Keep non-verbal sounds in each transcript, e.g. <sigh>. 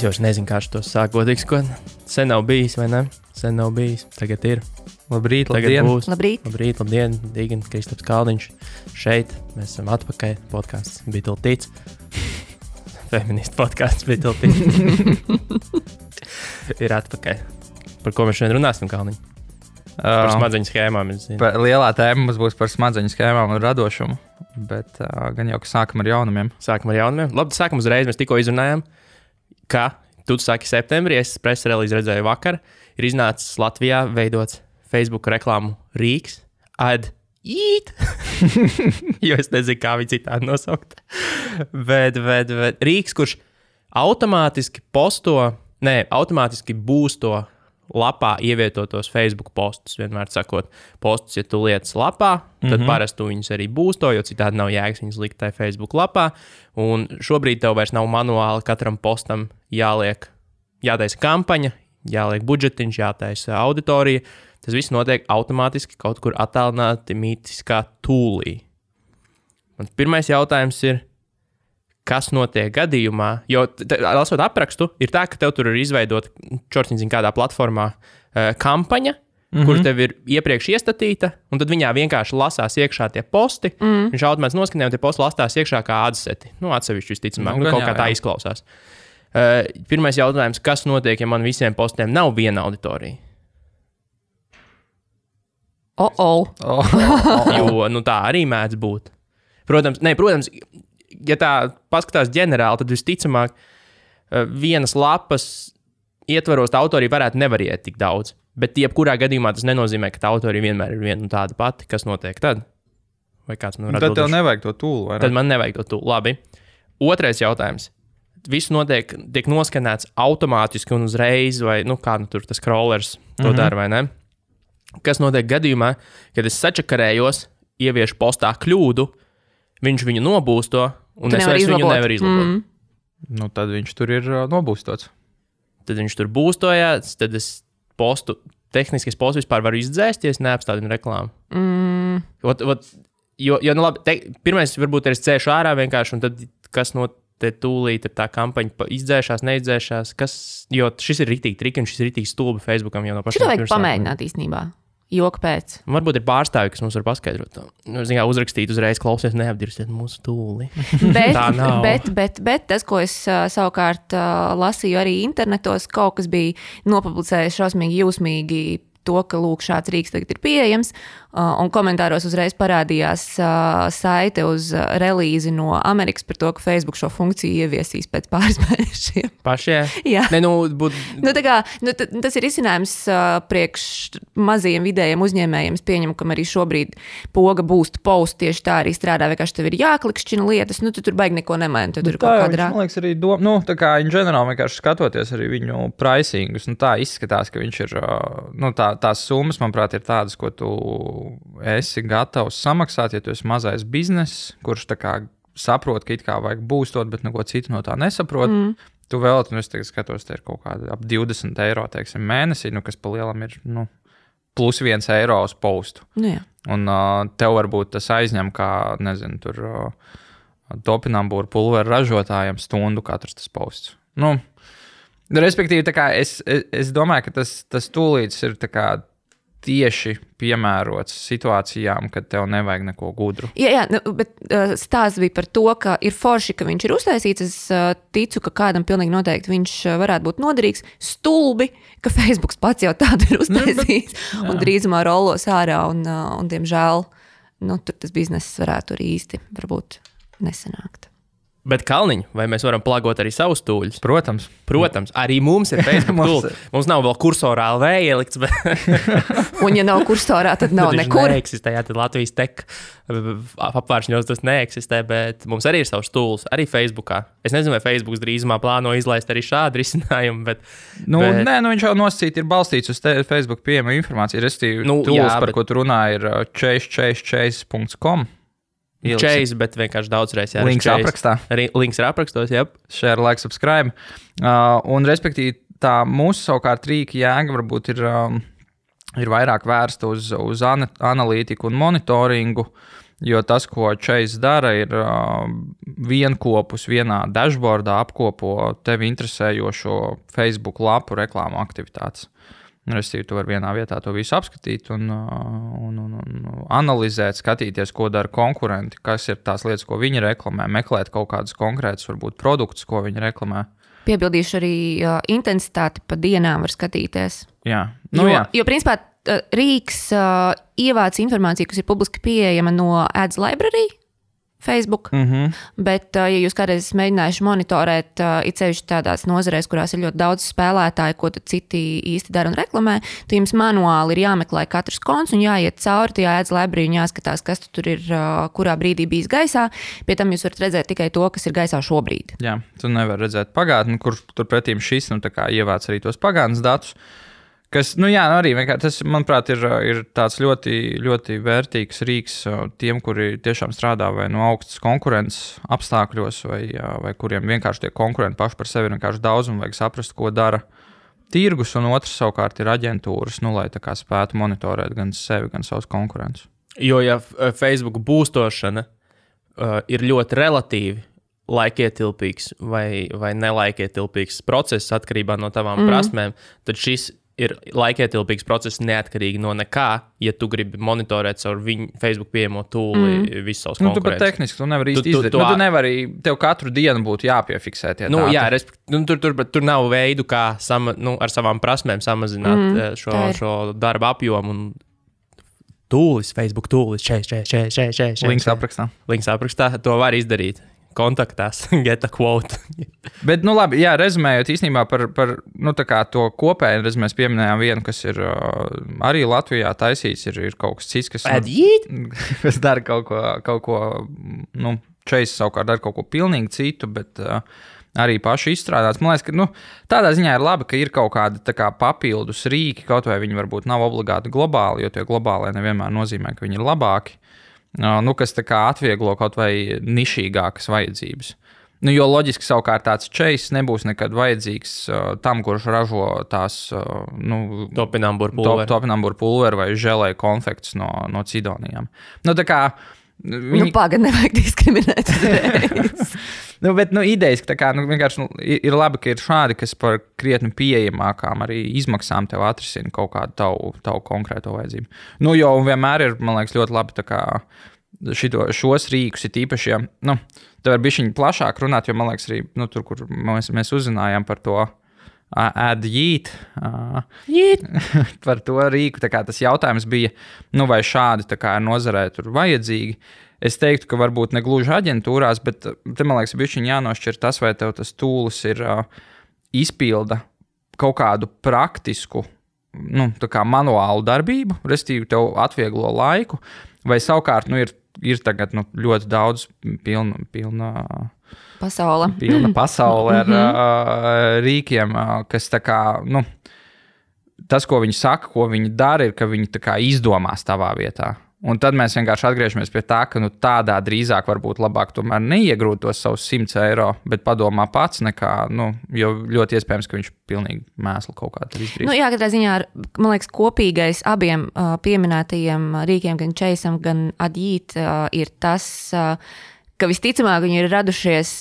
Es jau nezinu, kā to sākt. Godīgi sakot, sen nav bijis, vai ne? Sen nav bijis. Tagad ir. Labrīt, Tagad labdien. būs. Labrīt. Labrīt, labdien, Dīgina, Kristaps Kalniņš. Šeit mēs esam atpakaļ. Podkāsts Bitltīts. <laughs> Feminists podkāsts Bitltīts. <laughs> ir atpakaļ. Par ko mēs šodien runāsim, Kalniņš? Par Uh, smadzeņu schēmām. lielā tēma mums būs par smadzeņu schēmām un radošumu. Bet uh, gan jau, ka sākam ar jaunumiem. Sākam ar jaunumiem. Labi, sākam uzreiz. Mēs tikko izrunājām, ka tu sāki septembrī, es preses relīzi redzēju vakar, ir iznācis Latvijā veidots Facebook reklāmu rīks. Ad Eat! <laughs> jo es nezinu, kā viņu citādi nosaukt. bet, bet, bet rīks, kurš automātiski posto, ne, automātiski būsto lapā ievietotos Facebook postus. Vienmēr sakot, postus, ja tu lietas lapā, tad mm -hmm. parasti tu viņus arī būsto, jo citādi nav jēgas viņus likt tajā Facebook lapā. Un šobrīd tev vairs nav manuāli katram postam jāliek, jātaisa kampaņa, jāliek budžetiņš, jātaisa auditorija. Tas viss notiek automātiski kaut kur attālināti mītiskā tūlī. Mans pirmais jautājums ir, kas notiek gadījumā, jo, lasot aprakstu, ir tā, ka tev tur ir izveidota, čorsiņš, kādā platformā, uh, kampaņa, mm -hmm. kur tev ir iepriekš iestatīta, un tad viņā vienkārši lasās iekšā tie posti. Mm. Viņš automātiski noskanē, un tie posti lasās iekšā kā atseti. Nu, atsevišķi visticamāk, Nu, nu, kaut jā, kā tā jā. izklausās. Uh, pirmais jautājums, kas notiek, ja man visiem postiem nav viena auditorija? Oh, oh. Oh, Jo nu, tā arī mēdz būt. Protams, ne, protams, ja tā paskatās ģenerāli, tad visticamāk, eh, vienas lapas ietvaros tā autorija varētu nevariēt tik daudz. Bet, jebkurā gadījumā, tas nenozīmē, ka tā autorija vienmēr ir viena un tāda pati. Kas notiek tad? Vai kāds man var tad tev nevajag to tūlu. Tad man nevajag to tūlīt. Labi. Otrais jautājums. Viss notiek, tiek noskanēts automātiski un uzreiz, vai nu, kā nu, tur tas crawlers to mm. -hmm. dara, vai ne? Kas notiek gadījumā, kad es sačakarējos, ieviešu postā kļūdu, viņš viņu nobūsto, un Tu es vairs viņu izlabot. nevaru izlabot. Mm. Nu, tad viņš tur ir uh, nobūstots. Tad viņš tur būstojās, tad es postu, tehniski es postu vispār varu izdzēst, ja es neapstādinu reklāmu. Mm. Ot, ot, jo, jo nu, labi, te, pirmais, varbūt ir es cēšu ārā vienkārši, un tad kas no te tūlīt ir tā kampaņa, pa- izdzēšās, neizdzēšās. Kas, jo šis ir rītīgi triki, un šis ir rītīgi stulbi Facebookam jau no paša Šito vajag pamēģināt īstenībā. Joka pēc. Varbūt ir pārstāvji, kas mums var paskaidrot. Nu, Zinām, uzrakstīt uzreiz, klausies, neapdirsiet mūsu tūli. <laughs> Bet, bet, bet, bet tas, ko es savukārt lasīju arī internetos, kaut kas bija nopublicējis šausmīgi jūsmīgi. To, ka lūk, šāds rīks tagad ir pieejams, un komentāros uzreiz parādījās uh, saite uz uh, relīzi no Amerikas par to, ka Facebook šo funkciju ieviesīs pēc pāris <laughs> mēnešiem. Pašie. Jā. Ne, nu, būt, Nu, kā, nu, tas ir izcinājums uh, priekš maziem vidējiem uzņēmējiem. Es pieņemu, ka arī šobrīd poga būst post tieši tā arī strādā. Vienkārši tev ir jāklikšķina lietas, nu tu tur baigi neko nemaini. Tu tur Tā kaut kādā viņš, man liekas, arī doma, nu, tā kā in general, vienkārši skatoties arī viņu pricingus, nu, tā izskatās, ka viņš ir, uh, nu, tā, tās summas, manuprāt, ir tādas, ko tu esi gatavs samaksāt, ja tu esi mazais bizness, kurš saprot, ka it kā vajag būstot, bet neko citu no tā nesaprot. Mm. Tu vēl, nu, es tagad skatos, te ir kaut kāda ap 20 eiro, teiksim, mēnesī, nu, kas pa lielam ir, nu, plus viens eiro uz postu. Nu, jā. Un uh, tev varbūt tas aizņem, kā, nezinu, tur uh, topinambūra pulveru ražotājiem stundu katrs tas posts. Nu, respektīvi, kā es, es, es domāju, ka tas, tas tūlītis ir kā tieši piemērots situācijām, kad tev nevajag neko gudru. Jā, jā, nu, bet uh, stāsts bija par to, ka ir forši, ka viņš ir uztaisīts. Es uh, ticu, ka kādam pilnīgi noteikti viņš uh, varētu būt noderīgs. Stulbi, ka <laughs> Facebook pats jau tādu ir uztaisījis un drīzumā rolos ārā. Un, uh, un diemžēl nu, tur tas bizness varētu arī īsti nesanākt. Bet Kalniņš, vai mēs varam plāgot arī savus tūļus? Protams. Protams, arī mums ir <laughs> Facebook mums... tūlis. Mums nav vēl kursorā LV ielikts. Bet... <laughs> un, ja nav kursorā, tad <laughs> nav tad nekur. Neeksistē, jā, tad Latvijas tek apvāršņos tas neeksistē, bet mums arī ir savs tūlis, arī Facebookā. Es nezinu, vai Facebook drīzumā plāno izlaist arī šādu risinājumu. Bet, nu, bet... Nē, nu viņš jau nosacīti ir balstīts uz Facebook pieejamu informāciju. Restīvi, nu, tūlis, jā, par bet... ko tu runā, ir eh, 444.com. Čēzis, bet vienkārši daudz reizes jāsaka. Links chase. aprakstā. Links ir aprakstos, jā. Share, like, subscribe. Uh, un, respektīvi, tā mūsu savukārt rīka jēga varbūt ir, um, ir vairāk vērsta uz, uz an analītiku un monitoringu. Jo tas, ko Chase dara, ir um, uh, vienopus vienā dashboardā apkopo tevi interesējošo Facebook lapu reklāmu aktivitātes. Uh, Restīvi, tu vari vienā vietā to visu apskatīt un, un, un, un analizēt, skatīties, ko dara konkurenti, kas ir tās lietas, ko viņi reklamē, meklēt kaut kādus konkrētus, varbūt produktus, ko viņi reklamē. Piebildīšu arī uh, intensitāti pa dienām, var skatīties. Jā, nu, jo, jā. jo principā Rīgas uh, ievāc informāciju, kas ir publiski pieejama no Ads Library. Facebook. Mm -hmm. Bet, uh, ja jūs kādreiz esat mēģinājuši monitorēt, uh, it sevišķi tādās nozarēs, kurās ir ļoti daudz spēlētāju, ko citi īsti dara un reklamē, tad jums manuāli ir jāmeklē katrs konts un jāiet cauri tajā ēdz library un jāskatās, kas tur ir, uh, kurā brīdī bijis gaisā. Pie tam jūs varat redzēt tikai to, kas ir gaisā šobrīd. Jā, tu nevari redzēt pagātni, kur turpretī šis nu, ievāc arī tos pagātnes datus. Kas, nu jā, arī tas, manuprāt, ir, ir tāds ļoti, ļoti vērtīgs rīks tiem, kuri tiešām strādā vai no augstas konkurences apstākļos, vai, vai kuriem vienkārši tie konkurenti paši par sevi ir vienkārši daudz un vajag saprast, ko dara tirgus, un otrs savukārt ir aģentūras, nu, lai spētu monitorēt gan sevi, gan savus konkurentus. Jo, ja Facebook būstošana uh, ir ļoti relatīvi laikietilpīgs vai, vai nelaikietilpīgs process atkarībā no tavām mm. prasmēm, tad šis ir laikietilpīgs process neatkarīgi no nekā, ja tu gribi monitorēt caur viņu Facebook pieejamo tūli mm. visus savus nu, tu pat tehniski tu nevari īsti izdarīt. Tu, tu, nu, tu nevari, tev katru dienu būtu jāpiefiksē tie nu, jā, respekt, nu, tur, tur, tur nav veidu, kā sama, nu, ar savām prasmēm samazināt mm. šo, šo darbu apjomu. Un, Tūlis, Facebook tūlis, šeit, šeit, šeit, šeit, šeit. Links aprakstā. Links aprakstā. To var izdarīt kontaktās, <laughs> get a quote. <laughs> Bet, nu, labi, jā, rezumējot īstenībā par, par nu, to kopēju, redz, mēs pieminējām vienu, kas ir uh, arī Latvijā taisīts, ir, ir kaut kas cits, kas, nu, <laughs> kas dara kaut ko, kaut ko nu, Chase savukārt dara kaut ko pilnīgi citu, bet uh, arī paši izstrādāts. Man liekas, ka nu, tādā ziņā ir labi, ka ir kaut kādi kā, papildus rīki, kaut vai viņi varbūt nav obligāti globāli, jo tie globālie nevienmēr nozīmē, ka viņi ir labāki nu, kas atvieglo kaut vai nišīgākas vajadzības. Nu, jo loģiski savukārt tāds chase nebūs nekad vajadzīgs uh, tam, kurš ražo tās uh, nu, topinamburu pulveri. Top, topinamburu pulveri vai žēlēju konfekts no, no cidonijām. Nu, tā kā uh, Viņi... Nu, Pagaidām, nevajag diskriminēt. <laughs> nu, bet nu, idejas, ka kā, nu, nu, ir labi, ka ir šādi, kas par krietni pieejamākām arī izmaksām tev atrisina kaut kādu tavu, tavu konkrēto vajadzību. Nu, jo vienmēr ir, man liekas, ļoti labi šito, šos rīkus, ir īpaši, ja nu, tev ir bijis plašāk runāt, jo man liekas, arī nu, tur, kur mēs, mēs uzzinājām par to Adjīt. <laughs> par to rīku. Tas jautājums bija, nu, vai šādi ir nozarē vajadzīgi. Es teiktu, ka varbūt ne gluži aģentūrās, bet te man liekas, bija jānošķir tas, vai tev tas tūlis ir uh, izpilda kaut kādu praktisku, nu, manuālu darbību, respektīvi, tev atvieglo laiku, vai savukārt nu, ir, ir tagad, nu, ļoti daudz pilna. pilna Pasaule. Pilna <laughs> pasaule ar uh, rīkiem, uh, kas tā kā. Nu, Tas, ko viņi saka, ko viņi dara, ir, ka viņi izdomās tavā vietā. Un tad mēs vienkārši atgriežamies pie tā, ka nu, tādā drīzāk varbūt labāk tomēr neiegrūt tos savus 100 eiro, bet padomā pats, nekā, nu, jo ļoti iespējams, ka viņš pilnīgi mēslu kaut kādā izdarīs. Nu, jā, katrā ziņā, man liekas, kopīgais abiem uh, pieminētajiem rīkiem, gan Chase, gan Adīt, uh, ir tas, uh, ka visticamāk viņi ir radušies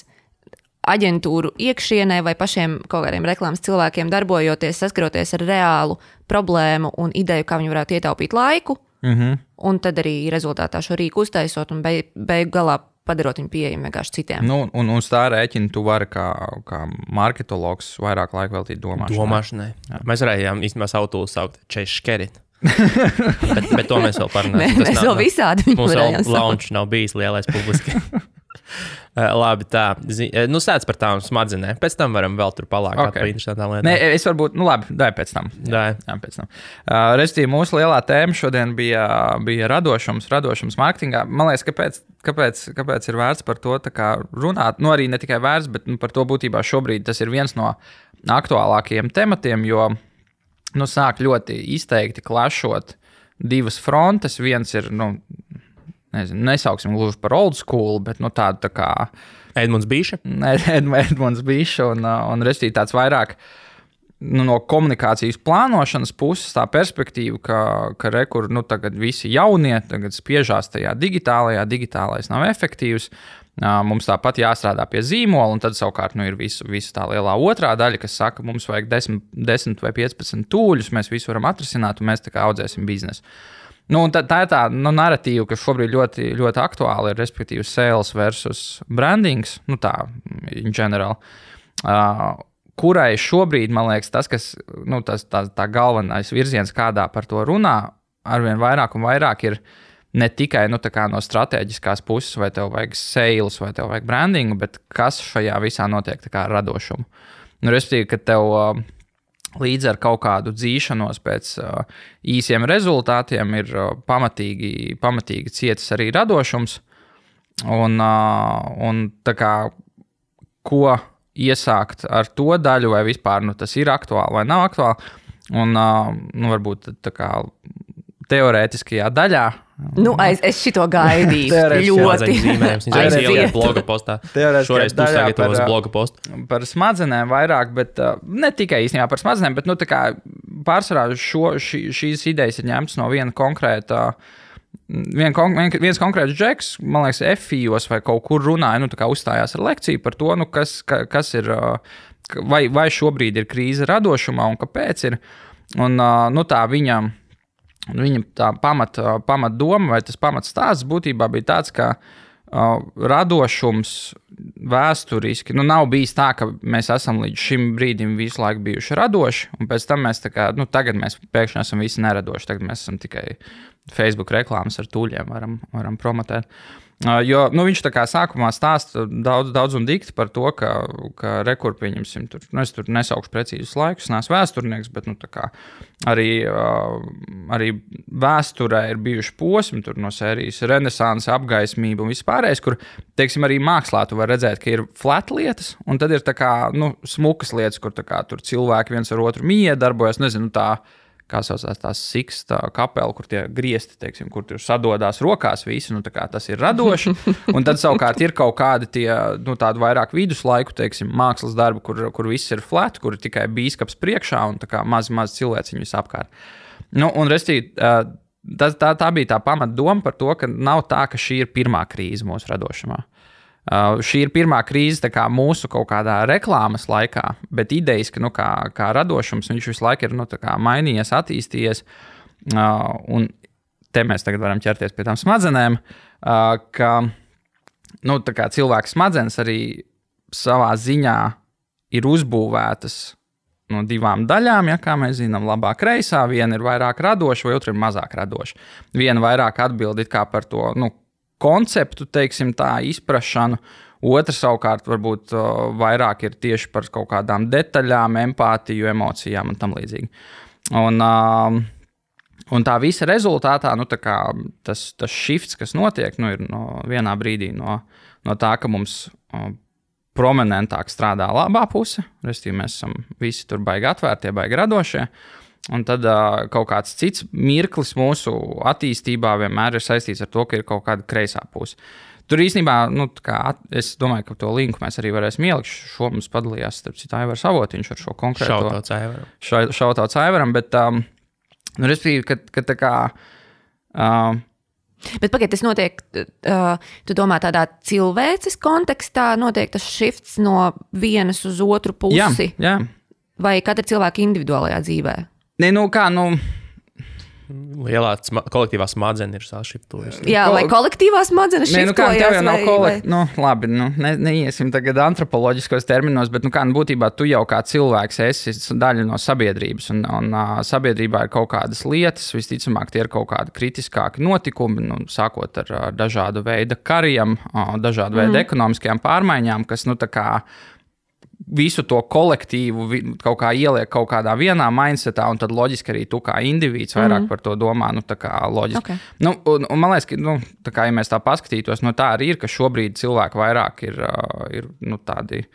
aģentūru iekšienē vai pašiem kaut kādiem reklāmas cilvēkiem darbojoties, saskaroties ar reālu problēmu un ideju, kā viņi varētu ietaupīt laiku. Mm -hmm. Un tad arī rezultātā šo rīku uztaisot un beig beigu galā padarot viņu pieejamu vienkārši citiem. Nu, un uz tā rēķina tu vari kā, kā marketologs vairāk laika veltīt domāšanai. Domāšanai. Jā. Mēs varējām īstenībā savu tūlu saukt Češkerit. Bet, bet to mēs vēl parunāsim. Mē, mēs vēl visādi mums vēl launch nav bijis lielais publiski. Uh, <laughs> labi, tā. Uh, nu, sēdz par tām smadzenēm. Pēc tam varam vēl tur palākt okay. Nē, es varbūt, nu labi, dai pēc tam. Jā, jā pēc tam. Uh, Restīvi, mūsu lielā tēma šodien bija, bija radošums, radošums mārketingā. Man liekas, kāpēc, kāpēc, kāpēc ir vērts par to runāt? Nu, arī ne tikai vērts, bet nu, par to būtībā šobrīd tas ir viens no aktuālākajiem tematiem, jo nu, sāk ļoti izteikti klašot divas frontes. Viens ir nu, nezinu, nesauksim gluži par old school, bet nu, tādu tā kā Edmunds Bīša. Ed, Edmunds Bīša un, uh, un restīt tāds vairāk. nu, no komunikācijas plānošanas puses tā perspektīva, ka, ka rekur, nu, tagad visi jaunie tagad spiežās tajā digitālajā, digitālais nav efektīvs. Mums tāpat jāstrādā pie zīmola, un tad savukārt nu, ir visa, visa tā lielā otrā daļa, kas saka, mums vajag 10, 10 vai 15 tūļus, mēs visu varam atrisināt, un mēs tā kā audzēsim biznesu. Nu, tā, tā ir tā nu, narratīva, kas šobrīd ļoti, ļoti aktuāla ir, respektīvi, sales versus brandings, nu tā, in general. Uh, kurai šobrīd, man liekas, tas, kas nu, tas, tā, tā galvenais virziens, kādā par to runā, arvien vairāk un vairāk ir ne tikai nu, no strateģiskās puses, vai tev vajag sales, vai tev vajag brandingu, bet kas šajā visā notiek ar radošumu. Nu, Respektīvi, ka tev līdz ar kaut kādu dzīšanos pēc īsiem rezultātiem ir pamatīgi, pamatīgi cietis arī radošums. Un, un kā, ko iesākt ar to daļu, vai vispār nu, tas ir aktuāli vai nav aktuāli. Un nu, varbūt tā kā teorētiskajā daļā. Nu, es, es šito gaidīju. ļoti. Viņš jau ieliek bloga postā. Šoreiz tu sagatavos bloga postu. Par smadzenēm vairāk, bet ne tikai īstenībā par smadzenēm, bet nu, pārsvarā šo, šī, šīs idejas ir ņemtas no viena konkrēta. Vien, vien, viens konkrēts džeks, man liekas, FIOS vai kaut kur runāja, nu, uzstājās ar lekciju par to, nu, kas, ka, kas ir, vai, vai šobrīd ir krīze radošumā un kāpēc ir. Un, nu, tā viņa, viņa tā pamat, pamat doma vai tas pamatstāsts būtībā bija tāds, ka uh, radošums vēsturiski nu, nav bijis tā, ka mēs esam līdz šim brīdim visu laiku bijuši radoši, un pēc tam mēs, kā, nu, tagad mēs pēkšņi esam visi neradoši, tagad mēs esam tikai Facebook reklāmas ar tūļiem varam, varam promotēt. Uh, jo nu, viņš tā kā sākumā stāsta daudz, daudz un dikti par to, ka, ka rekurbi pieņemsim, tur, nu, es tur nesaukšu precīzus laikus, neesmu vēsturnieks, bet nu, arī, uh, arī vēsturē ir bijuši posmi no sērijas renaissance, apgaismība un vispārējais, kur, teiksim, arī mākslā tu vari redzēt, ka ir flat lietas, un tad ir kā, nu, smukas lietas, kur kā, cilvēki viens ar otru miedarbojas, nezinu, tā kā saucās tās siksta kapela, kur tie griezti, teiksim, kur tur sadodās rokās visi, nu, tas ir radoši. <laughs> Un tad savukārt ir kaut kādi tie, nu, tādi vairāk viduslaiku, teiksim, mākslas darbi, kur, kur viss ir flat, kur ir tikai bīskaps priekšā un maz, maz cilvēciņu visapkārt. Nu, un restīt, tā, tā, tā bija tā pamatdoma par to, ka nav tā, ka šī ir pirmā krīze mūsu radošumā. Uh, šī ir pirmā krīze kā, mūsu kaut kādā reklāmas laikā, bet idejas, ka nu, kā, kā radošums viņš visu laiku ir nu, mainījies, attīstījies. Uh, un te mēs tagad varam ķerties pie tām smadzenēm, uh, ka nu, cilvēka smadzenes arī savā ziņā ir uzbūvētas no divām daļām, ja kā mēs zinām, labā kreisā. Viena ir vairāk radoša, vai otra ir mazāk radoša. Viena vairāk atbild par to, nu, konceptu, teiksim, tā izpratšanu. Otra savukārt varbūt uh, vairāk ir tieši par kaut kādām detaļām, empātiju, emocijām un tam līdzīgi. Un, uh, un tā visa rezultātā nu, tā tas, tas shifts, kas notiek, nu, ir no vienā brīdī no, no tā, ka mums uh, prominentāk strādā labā puse. Restīvi, mēs esam visi tur baigi atvērti, baigi radošie. Un tad uh, kaut kāds cits mirklis mūsu attīstībā vienmēr ir saistīts ar to, ka ir kaut kāda kreisā puse. Tur īstenībā, nu, kā, es domāju, ka to linku mēs arī varēsim ielikt. Šo mums padalījās, starp citu, Aivars Avotiņš ar šo konkrēto šautauts Aivaram. Šautauts Aivaram, bet, um, nu, respektīvi, ka, ka tā kā. Uh, Bet pagaidiet, tas notiek, uh, tu domā, tādā cilvēces kontekstā, notiek tas shifts no vienas uz otru pusi. Jā, jā. Vai katra cilvēka individuālajā dzīvē? Nē, nu kā, nu. Lielā sma kolektīvā smadzenes ir sašķiptojusi. Jā, vai kolektīvā smadzenes ir nu, jau nav kolektīvā. Nu, labi, nu, ne, neiesim tagad antropoloģiskos terminos, bet, nu, kā, nu, būtībā tu jau kā cilvēks esi daļa no sabiedrības, un, un uh, sabiedrībā ir kaut kādas lietas, visticamāk, tie ir kaut kādi kritiskāki notikumi, nu, sākot ar, ar dažādu veidu kariem, uh, dažādu mm. veidu mhm. ekonomiskajām pārmaiņām, kas, nu, tā kā visu to kolektīvu kaut kā ieliek kaut kādā vienā mindsetā, un tad loģiski arī tu kā indivīds vairāk mm -hmm. par to domā. Nu, okay. nu, un, un man liekas, ka, nu, kā, ja mēs tā paskatītos, nu, tā arī ir, ka šobrīd cilvēki vairāk ir, uh, ir nu, tādi.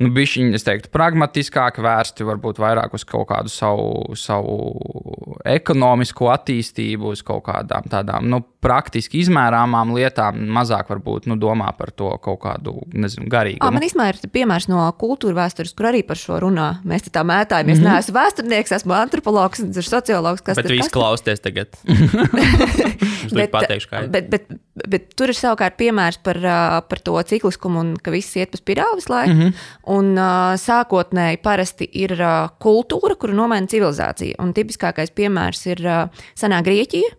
Nu, bišķiņ, es teiktu, pragmatiskāk vērsti, varbūt vairāk uz kaut kādu savu, savu ekonomisko attīstību, uz kaut kādām tādām nu, praktiski izmērāmām lietām, mazāk varbūt nu, domā par to kaut kādu nezinu, garīgu. Man īstenībā ir piemērs no kultūra vēstures, kur arī par šo runā. Mēs tā mētājamies. Mm -hmm. Nē, esmu vēsturnieks, esmu antropologs, esmu sociologs. Kas bet tu izklausties <laughs> tagad? bet, pateikšu, bet, bet, bet, tur ir savukārt piemērs par, par to cikliskumu un ka viss iet pa spirāli visu laiku. Mm -hmm. Un sākotnēji parasti ir kultūra, kuru nomaina civilizācija. Un tipiskākais piemērs ir senā Grieķija,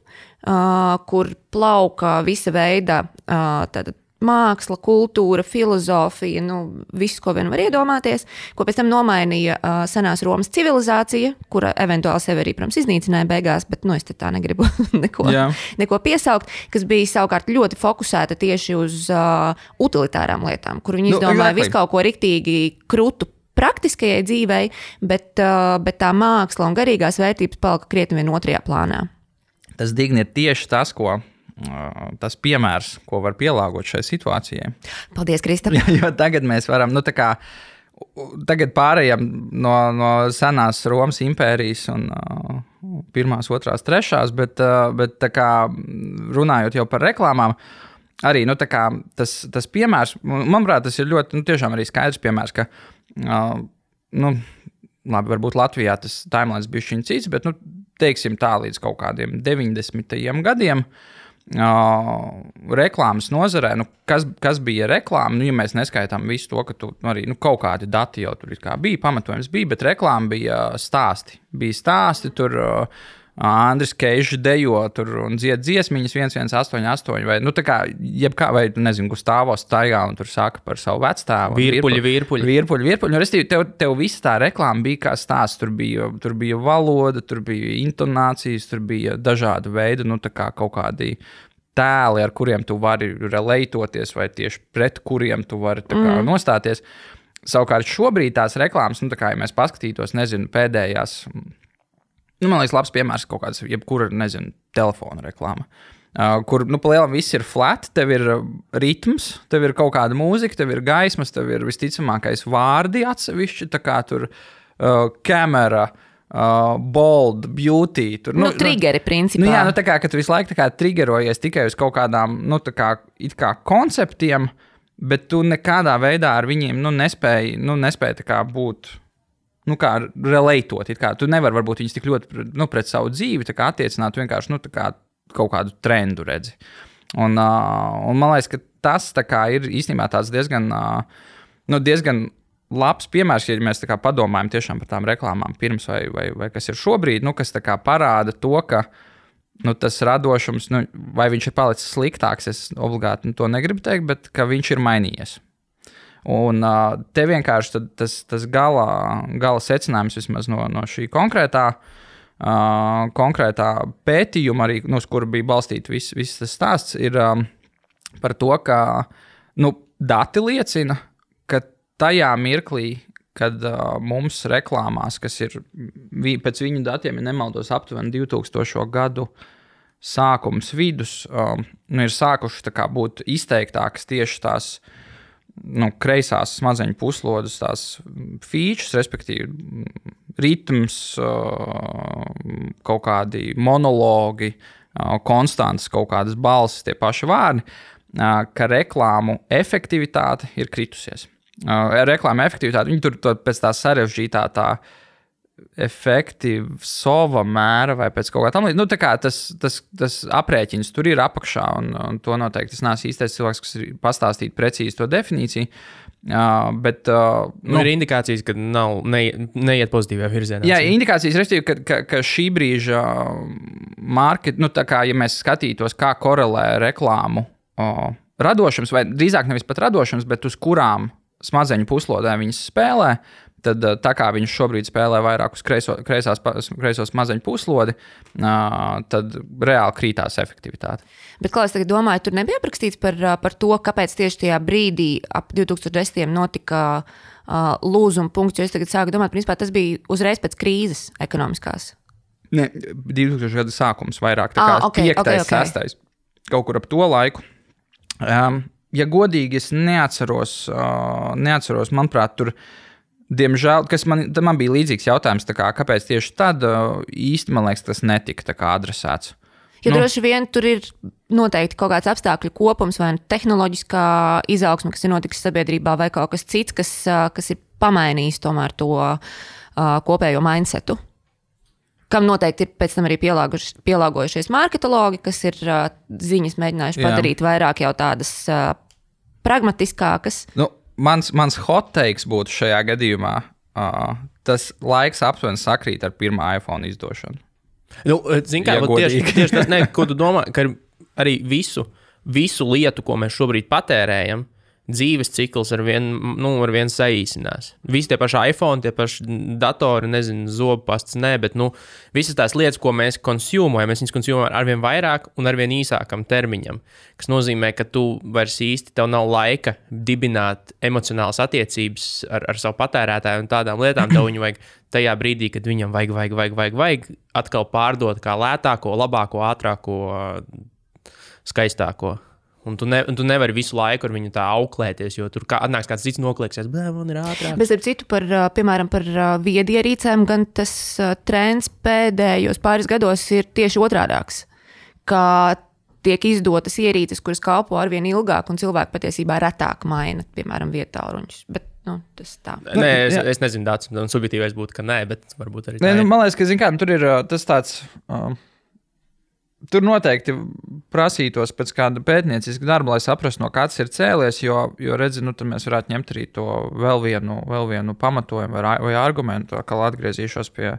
kur plauka visa veida uh, māksla, kultūra, filozofija, nu, viss, ko vien var iedomāties, ko pēc tam nomainīja uh, senās Romas civilizācija, kura eventuāli sevi arī, protams, iznīcināja beigās, bet nu, es tā negribu <laughs> neko, Jā. neko piesaukt, kas bija savukārt ļoti fokusēta tieši uz uh, utilitārām lietām, kur viņi nu, izdomāja exactly. visu kaut ko riktīgi krūtu praktiskajai dzīvei, bet, bet tā māksla un garīgās vērtības palika krietni vien otrajā plānā. Tas digni ir tieši tas, ko tas piemērs, ko var pielāgot šai situācijai. Paldies, Kristap. <laughs> jo tagad mēs varam, nu, tā kā. Tagad pārējām no, no senās Romas impērijas un uh, pirmās, otrās, trešās, bet, uh, bet kā, runājot jau par reklāmām, arī nu, kā, tas, tas piemērs, manuprāt, tas ir ļoti, nu, arī skaidrs piemērs, ka, uh, nu, labi, varbūt Latvijā tas timelines bija šķiņķis cits, bet, nu, teiksim tā, līdz kaut kādiem 90. gadiem. Uh, reklāmas nozarē, nu, kas, kas bija reklāma, nu, ja mēs neskaitām visu to, ka tu, nu, arī nu, kaut kādi dati jau tur bija, pamatojums bija, bet reklāma bija stāsti. Bija stāsti, tur uh, Andris Keižs dejo tur un dzied dziesmiņas 1188 vai, nu, tā kā, jebkā, vai, nezinu, Gustavo staigā un tur saka par savu vecstāvu. Virpuļi, virpuļi. Virpuļi, virpuļi. Nu, restīvi, tev, tev viss tā reklāma bija kā stāsts. Tur bija, tur bija valoda, tur bija intonācijas, tur bija dažādi veidi, nu, tā kā kaut kādi tēli, ar kuriem tu vari relētoties, vai tieši pret kuriem tu vari kā, mm. nostāties. Savukārt šobrīd tās reklāmas, nu, tā kā ja mēs paskatītos, nezinu, pēdējās Nu, man liekas, labs piemērs kaut kāds, jebkura, nezinu, telefona reklāma. Uh, kur, nu, palielam viss ir flat, tev ir uh, ritms, tev ir kaut kāda mūzika, tev ir gaismas, tev ir visticamākais vārdi atsevišķi, tā kā tur uh, kamera. Uh, bold, beauty. Tur, nu, nu, triggeri, principā. Nu, jā, nu, tā kā tu visu laiku kā, triggerojies tikai uz kaut kādām nu, kā, kā konceptiem, bet tu nekādā veidā ar viņiem nu, nespēji, nu, nespēji kā, būt nu, kā relētot. Kā, tu nevari varbūt viņus tik ļoti nu, pret savu dzīvi attiecināt, vienkārši nu, kā kaut kādu trendu redzi. Un, uh, un man liekas, ka tas kā, ir īstenībā diezgan, uh, nu, diezgan labs piemērs, ja mēs padomājam par tām reklāmām pirms vai, vai, vai kas ir šobrīd, nu, kas parāda to, ka nu, tas radošums, nu, vai viņš ir palicis sliktāks, es obligāti nu, to negribu teikt, bet viņš ir mainījies. Un uh, te vienkārši tas, tas gala, gala secinājums vismaz no, no šī konkrētā, uh, konkrētā pētījuma, arī, nu, uz kura bija balstīts viss vis tas stāsts, ir um, par to, ka nu, dati liecina, ka tajā mirklī, kad uh, mums reklāmās, kas ir vi, pēc viņu datiem, ja nemaldos, aptuveni 2000. gadu sākums, vidus, um, nu, ir sākušas būt izteiktākas tieši tās uh, nu, kreisās smadzeņu puslodes, tās features, respektīvi, ritms, kaut kādi monologi, konstants kaut kādas balsis, tie paši vārdi, ka reklāmu efektivitāte ir kritusies. Reklāma efektivitāte, viņi tur pēc tā sarežģītā tā efektīva sova mēra vai pēc kaut kā tamlīdzīga. Nu, tā tas, tas, tas aprēķins tur ir apakšā, un, un to noteikti es neesmu īstais cilvēks, kas ir pastāstīt precīzi to definīciju. Uh, bet, uh, nu, ir indikācijas, ka nav, ne, neiet pozitīvā virzienā. Jā, indikācijas, respektīvi, ka, ka, ka šī brīža market, nu, kā, ja mēs skatītos, kā korelē reklāmu uh, radošums, vai drīzāk nevis pat radošums, bet uz kurām smadzeņu puslodē viņas spēlē, tad tā kā viņš šobrīd spēlē vairāk uz kreiso, kreisās, kreisos maziņu puslodi, tad reāli krītās efektivitāte. Bet, kā es domāju, tur nebija aprakstīts par, par to, kāpēc tieši tajā brīdī, ap 2010. notika uh, lūzuma punkts. Jo es tagad sāku domāt, ka tas bija uzreiz pēc krīzes ekonomiskās. Ne, 2000. gada sākums vairāk, tā kā ah, okay, 5. Okay, okay. 6. kaut kur ap to laiku. Um, ja godīgi, es neatceros, uh, neatceros manuprāt, tur. Diemžēl, kas man, man bija līdzīgs jautājums, kā, kāpēc tieši tad uh, īsti man liekas, tas netika adresēts. Jo nu, droši vien tur ir noteikti kaut kāds apstākļu kopums, vai nu tehnoloģiskā izaugsme, kas ir notikusi sabiedrībā, vai kaut kas cits, kas, kas ir pamainījis tomēr to uh, kopējo mindsetu. Kam noteikti ir pēc tam arī pielāgojušies marketologi, kas ir uh, ziņas mēģinājuši Jā. padarīt vairāk jau tādas uh, pragmatiskākas. Nu, mans, mans hot takes būtu šajā gadījumā, uh, tas laiks aptuveni sakrīt ar pirmā iPhone izdošanu. Nu, Zini, kā ja tieši, tieši tas, ne, ko tu domā, ka arī visu, visu lietu, ko mēs šobrīd patērējam, dzīves cikls ar vienu nu, vien saīsinās. Visi tie paši iPhone, tie paši datori, nezinu, zobpasts, nē, bet nu, visas tās lietas, ko mēs konsumējam, mēs viņus konsumējam ar vien vairāk un ar vien īsākam termiņam. Tas nozīmē, ka tu vairs īsti tev nav laika dibināt emocionālas attiecības ar, ar savu patērētāju un tādām lietām. Tev viņu vajag tajā brīdī, kad viņam vajag, vajag, vajag, vajag, vajag atkal pārdot kā lētāko, labāko, ātrāko, skaistāko. Un tu, ne, un tu nevari visu laiku ar viņu tā auklēties, jo tur kā, atnāks kāds cits nokliksies, bet man ir ātrāk. Bet, starp citu, par, piemēram, par viedierīcēm, gan tas trends pēdējos pāris gados ir tieši otrādāks. Kā tiek izdotas ierīces, kuras kalpo ar vien ilgāk, un cilvēki patiesībā retāk maina, piemēram, vietāluņus. ruņus. Nu, tas tā. Nē, es, es nezinu, tāds subjektīvais būtu, ka nē, bet varbūt arī. Nē, nu, man liekas, ka, kā, tur ir tas tāds. Um, tur noteikti prasītos pēc kāda pētnieciska darba, lai saprastu, no kāds ir cēlies. Jo, jo redzi, nu, mēs varētu ņemt arī to vēl vienu, vēl vienu pamatojumu vai, vai argumentu, kā atgriezīšos pie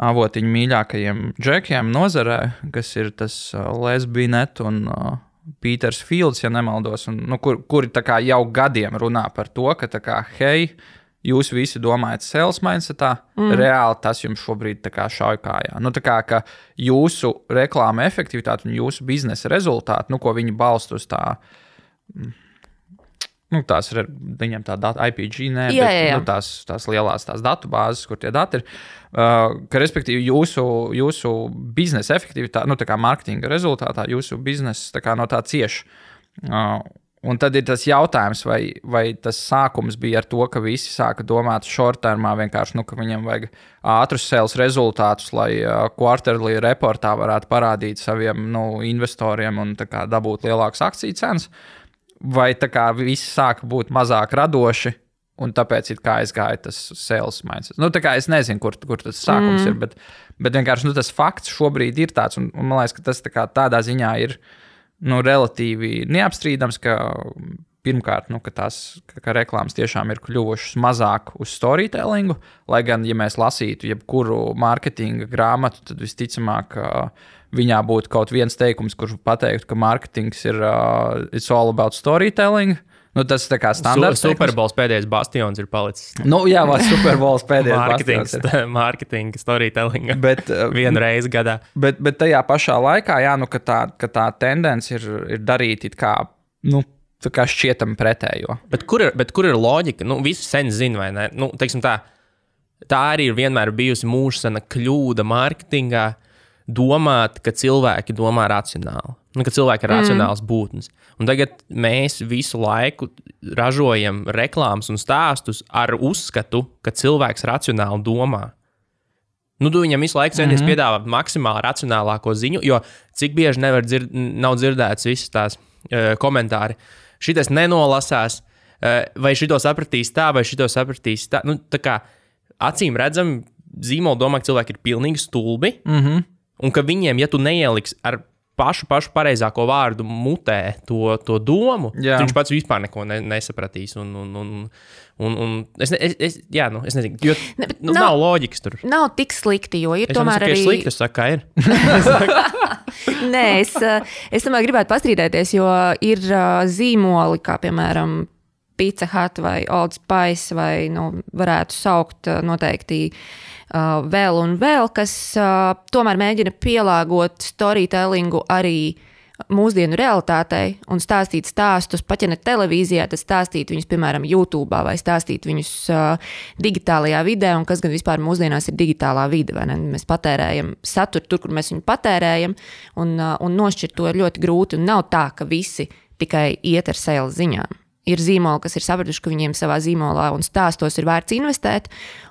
avotiņu mīļākajiem džekiem nozarē, kas ir tas uh, Lesbinet un uh, Pīters Fields, ja nemaldos, un, nu, kur, kuri jau gadiem runā par to, ka, kā, hei, Jūs visi domājat, sales mindsetā, mm. reāli tas jums šobrīd šauj kājā. Nu, tā kā jūsu reklāma efektivitāte un jūsu biznesa rezultāti, nu, ko viņi balsta uz tā. Nu, tās ir viņiem tāda IPG, ne, jā, bet, jā, jā. Nu, tās, tās lielās tās datu bāzes, kur tie dati ir. Uh, ka, respektīvi, jūsu, jūsu biznesa efektivitāte, nu, tā kā mārketinga rezultātā, jūsu biznesa no tā cieši. Uh, Un tad ir tas jautājums, vai, vai tas sākums bija ar to, ka visi sāka domāt short-termā, vienkārši, nu, ka viņiem vajag ātrus sales rezultātus, lai uh, quarterly reportā varētu parādīt saviem nu, investoriem un kā, dabūt lielākas akciju cenas, vai kā visi sāka būt mazāk radoši. Un tāpēc ir kā aizgāja tas sales mindset. Nu, tā kā es nezinu, kur, kur tas sākums mm. ir, bet, bet vienkārši nu, tas fakts šobrīd ir tāds, un, un man liekas, ka tas tā kā, tādā ziņā ir uh, nu, relatīvi neapstrīdams, ka pirmkārt, nu, ka tās ka reklāmas tiešām ir kļuvušas mazāk uz storytellingu. Lai gan, ja mēs lasītu jebkuru mārketinga grāmatu, tad visticamāk, viņā būtu kaut viens teikums, kurš pateiktu, ka mārketings ir uh, all about storytelling. Nu, tas ir kā standarts. Su Superbols pēdējais bastions ir palicis. Nu, jā, vai Superbols pēdējais <laughs> bastions. Mārketinga, storytelling. Bet, uh, <laughs> Vienu reizi gadā. Bet, bet tajā pašā laikā, jā, nu, ka tā, ka tā tendence ir, ir darīt it kā. Nu, Tā kā šķietam pretējo. Bet kur ir, bet kur ir loģika? Nu, visi sen zina, vai ne? Nu, tā, tā arī ir vienmēr bijusi mūžsana kļūda mārketingā, domāt, ka cilvēki domā racionāli. Nu, ka cilvēki ir mm. racionāls būtnes. Un tagad mēs visu laiku ražojam reklāmas un stāstus ar uzskatu, ka cilvēks racionāli domā. Nu, tu viņam visu laiku centies mm -hmm. piedāvāt maksimāli racionālāko ziņu, jo cik bieži nevar dzird, nav dzirdēts visas tās uh, komentāri. Šitas nenolasās, uh, vai šito sapratīs tā, vai šito sapratīs tā. Nu, tā kā acīm redzam, zīmola domā, ka cilvēki ir pilnīgi stulbi. Mm -hmm. Un ka viņiem, ja tu neieliksi ar pašu, pašu pareizāko vārdu mutē to, to domu, jā. viņš pats vispār neko ne, nesapratīs. Un, un, un, un, un es, es, es, jā, nu, es nezinu, jo ne, nu, nav, nav loģikas tur. Nav tik slikti, jo ir es tomēr arī. Tas ir slikti, es saku, kā ir. <laughs> Nē, es, es tomēr gribētu pastrīdēties, jo ir zīmoli, kā piemēram. Pizza Hut vai Old Spice, vai nu, varētu saukt noteikti uh, vēl un vēl, kas uh, tomēr mēģina pielāgot storytellingu arī mūsdienu realitātei un stāstīt stāstus, pat ja ne televīzijā, tad stāstīt viņus, piemēram, YouTube vai stāstīt viņus uh, digitālajā vidē, un kas gan vispār mūsdienās ir digitālā vide. Mēs patērējam saturu tur, kur mēs viņu patērējam, un, uh, un nošķirt to ir ļoti grūti. Nav tā, ka visi tikai iet ar sales ziņām. Ir zīmoli, kas ir sapratuši, ka viņiem savā zīmolā un stāstos ir vērts investēt.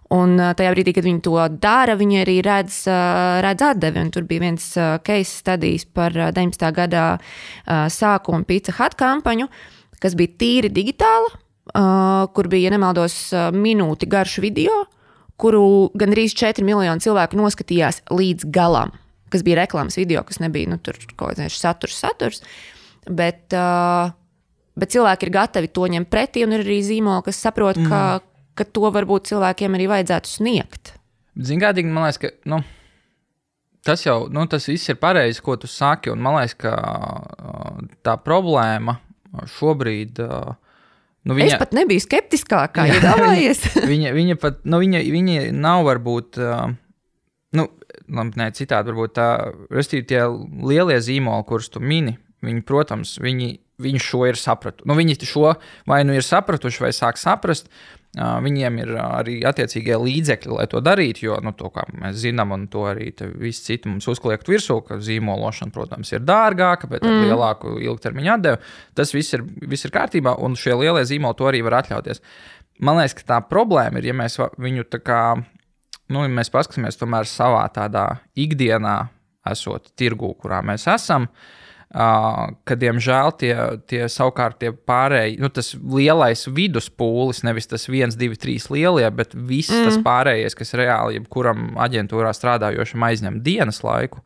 Un uh, tajā brīdī, kad viņi to dara, viņi arī redz, uh, redz atdevi. Un tur bija viens uh, case studijas par uh, 19. gada sākuma Pizza Hut kampaņu, kas bija tīri digitāla, kur bija, ja nemaldos, minūti garš video, kuru gandrīz 4 miljoni cilvēku noskatījās līdz galam. Kas bija reklāmas video, kas nebija nu, tur kaut kāds saturs, saturs. Bet, uh, bet cilvēki ir gatavi to ņemt pretī, un ir arī zīmoli, kas saprot, mm. ka, ka to varbūt cilvēkiem arī vajadzētu sniegt. Zinām, man liekas, ka nu, tas jau nu, tas viss ir pareizi, ko tu saki. Man liekas, ka tā problēma šobrīd. Nu, viņa, es pat nebiju skeptiskākā, ja iedomājies. <laughs> viņa, viņa pat, nu, viņa, viņa nav varbūt, nu, labi, nē, citādi varbūt tā, restīvi tie lielie zīmoli, kurus tu mini, viņi, protams, viņi, viņi šo ir sapratuši. Nu, viņi šo vai nu ir sapratuši, vai sāk saprast, Viņiem ir arī attiecīgie līdzekļi, lai to darītu, jo, nu, to, mēs zinām, un to arī visi citi mums uzkliegt virsū, ka zīmološana, protams, ir dārgāka, bet ar mm. lielāku ilgtermiņa atdevi. Tas viss ir, viss ir kārtībā, un šie lielie zīmoli to arī var atļauties. Man liekas, ka tā problēma ir, ja mēs viņu tā kā, nu, ja mēs paskatāmies tomēr savā tādā ikdienā, esot tirgū, kurā mēs esam. Uh, Uh, ka, diemžēl, tie, tie savukārt tie pārējie, nu, tas lielais viduspūlis, nevis tas viens, divi, trīs lielie, bet viss mm. tas pārējais, kas reāli jebkuram aģentūrā strādājošam aizņem dienas laiku,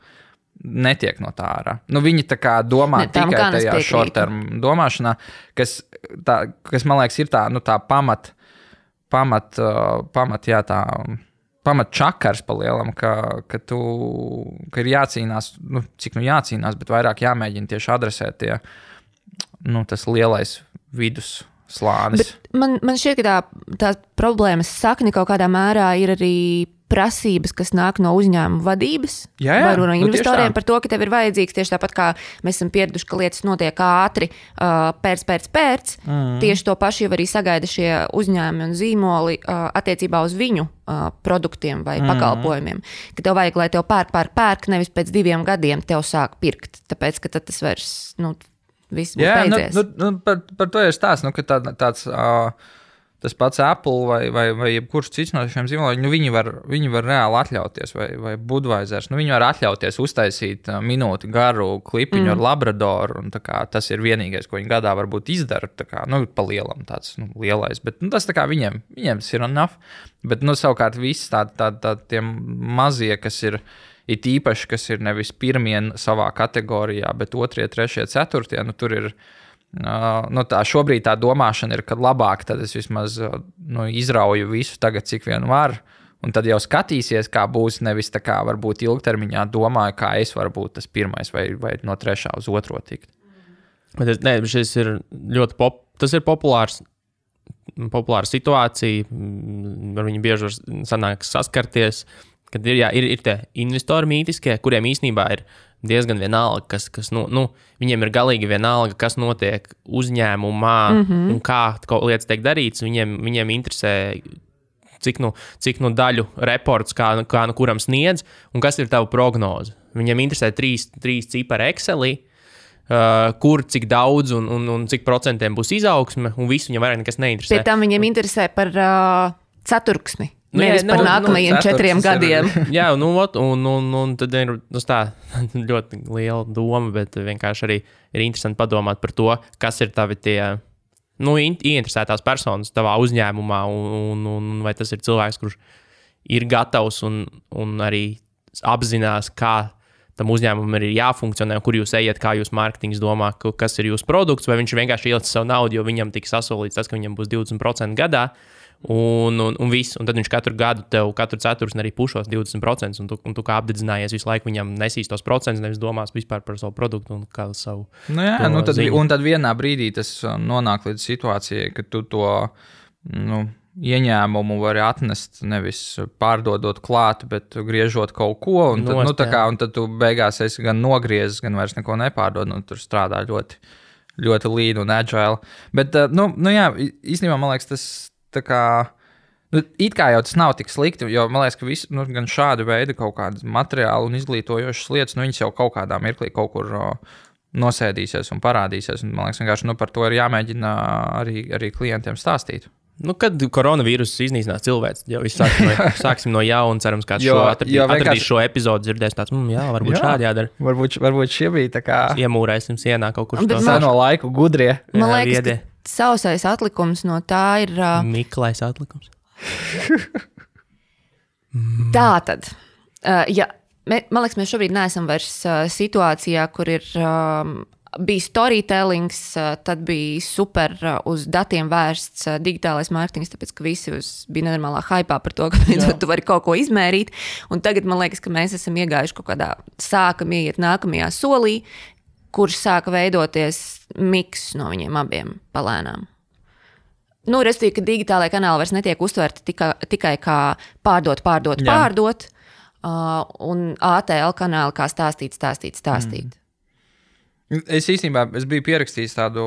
netiek no tā ārā. Nu, viņi tā kā domā ne, tikai tajā short-term domāšanā, kas, tā, kas man liekas, ir tā, nu, tā pamat, pamat, pamat jā, tā pamatčakars palielam, ka, ka, tu, ka ir jācīnās, nu, cik nu jācīnās, bet vairāk jāmēģina tieši adresēt tie, nu, tas lielais vidus slānis. Bet man, man šķiet, ka tā, tā problēmas sakne kaut kādā mērā ir arī prasības, kas nāk no uzņēmuma vadības, jā, jā. no nu, investoriem nu, par to, ka tev ir vajadzīgs tieši tāpat kā mēs esam pieraduši, ka lietas notiek ātri, uh, pēc, pēc, pēc. Mm. Tieši to pašu jau arī sagaida šie uzņēmumi un zīmoli uh, attiecībā uz viņu uh, produktiem vai mm. pakalpojumiem. Ka tev vajag, lai tev pērk, pērk, pērk, nevis pēc diviem gadiem tev sāk pirkt, tāpēc ka tas vairs, nu, viss būs Jā, nu, beidzies. Nu, nu, par, par to ir stāsts, nu, ka tā, tāds. Uh, tas pats Apple vai, vai, vai jebkurš cits no šiem zīmoliem, nu, viņi, var, viņi var reāli atļauties, vai, vai Budvaisers. Nu, viņi var atļauties uztaisīt minūti garu klipiņu mm. ar labradoru. Kā, tas ir vienīgais, ko viņi gadā varbūt izdara. Kā, nu, pa lielam tāds nu, lielais, bet nu, tas viņiem, viņiem tas ir enough. Bet, nu, savukārt, visi tādi tā, tā, tā, mazie, kas ir. It īpaši, kas ir nevis pirmie savā kategorijā, bet otrie, trešie, ceturtie, nu, tur ir uh, Uh, nu tā šobrīd tā domāšana ir, ka labāk tad es vismaz nu, izrauju visu tagad, cik vien var. Un tad jau skatīsies, kā būs. Nevis tā kā varbūt ilgtermiņā domāju, kā es varu būt tas pirmais vai, vai no trešā uz otro tikt. Bet es, ne, šis ir ļoti pop, tas ir populārs. Populāra situācija, ar viņu bieži sanāk saskarties, kad ir, jā, ir, ir tie investori mītiskie, kuriem īstenībā ir diezgan vienalga, kas, kas nu, nu, viņiem ir galīgi vienalga, kas notiek uzņēmumā mm -hmm. un kā lietas tiek darītas. Viņiem, viņiem interesē, cik nu, cik nu daļu reports, kā, kā nu kuram sniedz, un kas ir tava prognoze. Viņiem interesē trīs, trīs cipari Excelī. Uh, kur cik daudz un, un, un cik procentiem būs izaugsme, un visu viņam vairāk nekas neinteresē. Pēc tam viņiem interesē par uh, ceturksni. Nu, Nevis jā, par nu, nākamajiem nu, četriem gadiem. Ir, <laughs> jā, nu, ot, un, un, un tad ir nu, tā <laughs> ļoti liela doma, bet vienkārši arī ir interesanti padomāt par to, kas ir tavi tie nu, ieinteresētās personas tavā uzņēmumā, un, un, un vai tas ir cilvēks, kurš ir gatavs un, un arī apzinās, kā tam uzņēmumam ir jāfunkcionē, kur jūs ejat, kā jūs mārketings domā, kas ir jūsu produkts, vai viņš vienkārši ielicis savu naudu, jo viņam tika sasolīts tas, ka viņam būs 20% gadā. Un, un, un viss, un tad viņš katru gadu, tev katru ceturksni arī pušos 20%, un tu, un tu kā apdedzinājies visu laiku viņam nesīs tos procentus, nevis domās vispār par savu produktu un kā savu. Nu jā, nu tad, ziņu. un tad vienā brīdī tas uh, nonāk līdz situācijai, ka tu to nu, ieņēmumu vari atnest nevis pārdodot klāt, bet griežot kaut ko, un tad, Nost, nu, kā, un tad tu beigās esi gan nogriezis, gan vairs neko nepārdod, un tur strādā ļoti. Ļoti līnija un agile. Bet, uh, nu, nu jā, īstenībā man liekas, tas, kā, nu, it kā jau tas nav tik slikti, jo man liekas, ka visi, nu, gan šāda veida kaut kādas materiāli un izglītojošas lietas, nu, viņas jau kaut kādā mirklī kaut kur. nosēdīsies un parādīsies. Un, man liekas, vienkārši nu, par to ir jāmēģina arī, arī klientiem stāstīt. Nu, kad koronavīruss iznīcinās cilvēks, jau sāksim no, <laughs> sāksim no jauna. Cerams, ka Jo- šo atradīs, šo epizodu, dzirdēs tāds, mm, jā, varbūt Jā. šādi jādara. Varbūt, varbūt šie bija tā kā Iemūrēsim sienā kaut kur tādu man- seno laiku gudrie. Man Jā, liekas, viedie. ka sausais atlikums no tā ir. Uh, Miklais atlikums. <laughs> Tā tad, uh, ja, man liekas, mēs šobrīd neesam vairs uh, situācijā, kur ir. Um, Bija storytellings, uh, tad bija super uh, uz datiem vērsts uh, digitālais mārketings, tāpēc ka visi uz, bija nenormālā hypā par to, ka <laughs> beidzot tu vari kaut ko izmērīt. Un tagad man liekas, ka mēs esam iegājuši kaut kādā, sākam iet nākamajā solī, kurš sāka veidoties miks no viņiem abiem palēnām. Nu, Respektīvi, ka digitālajā kanālā vairs netiek uztverta tikai, tikai kā pārdot, pārdot, Jā. pārdot. Uh, un ATL kanāla kā stāstīt, stāstīt, stāstīt. Mm. Es īstenībā es biju pierakstījis tādu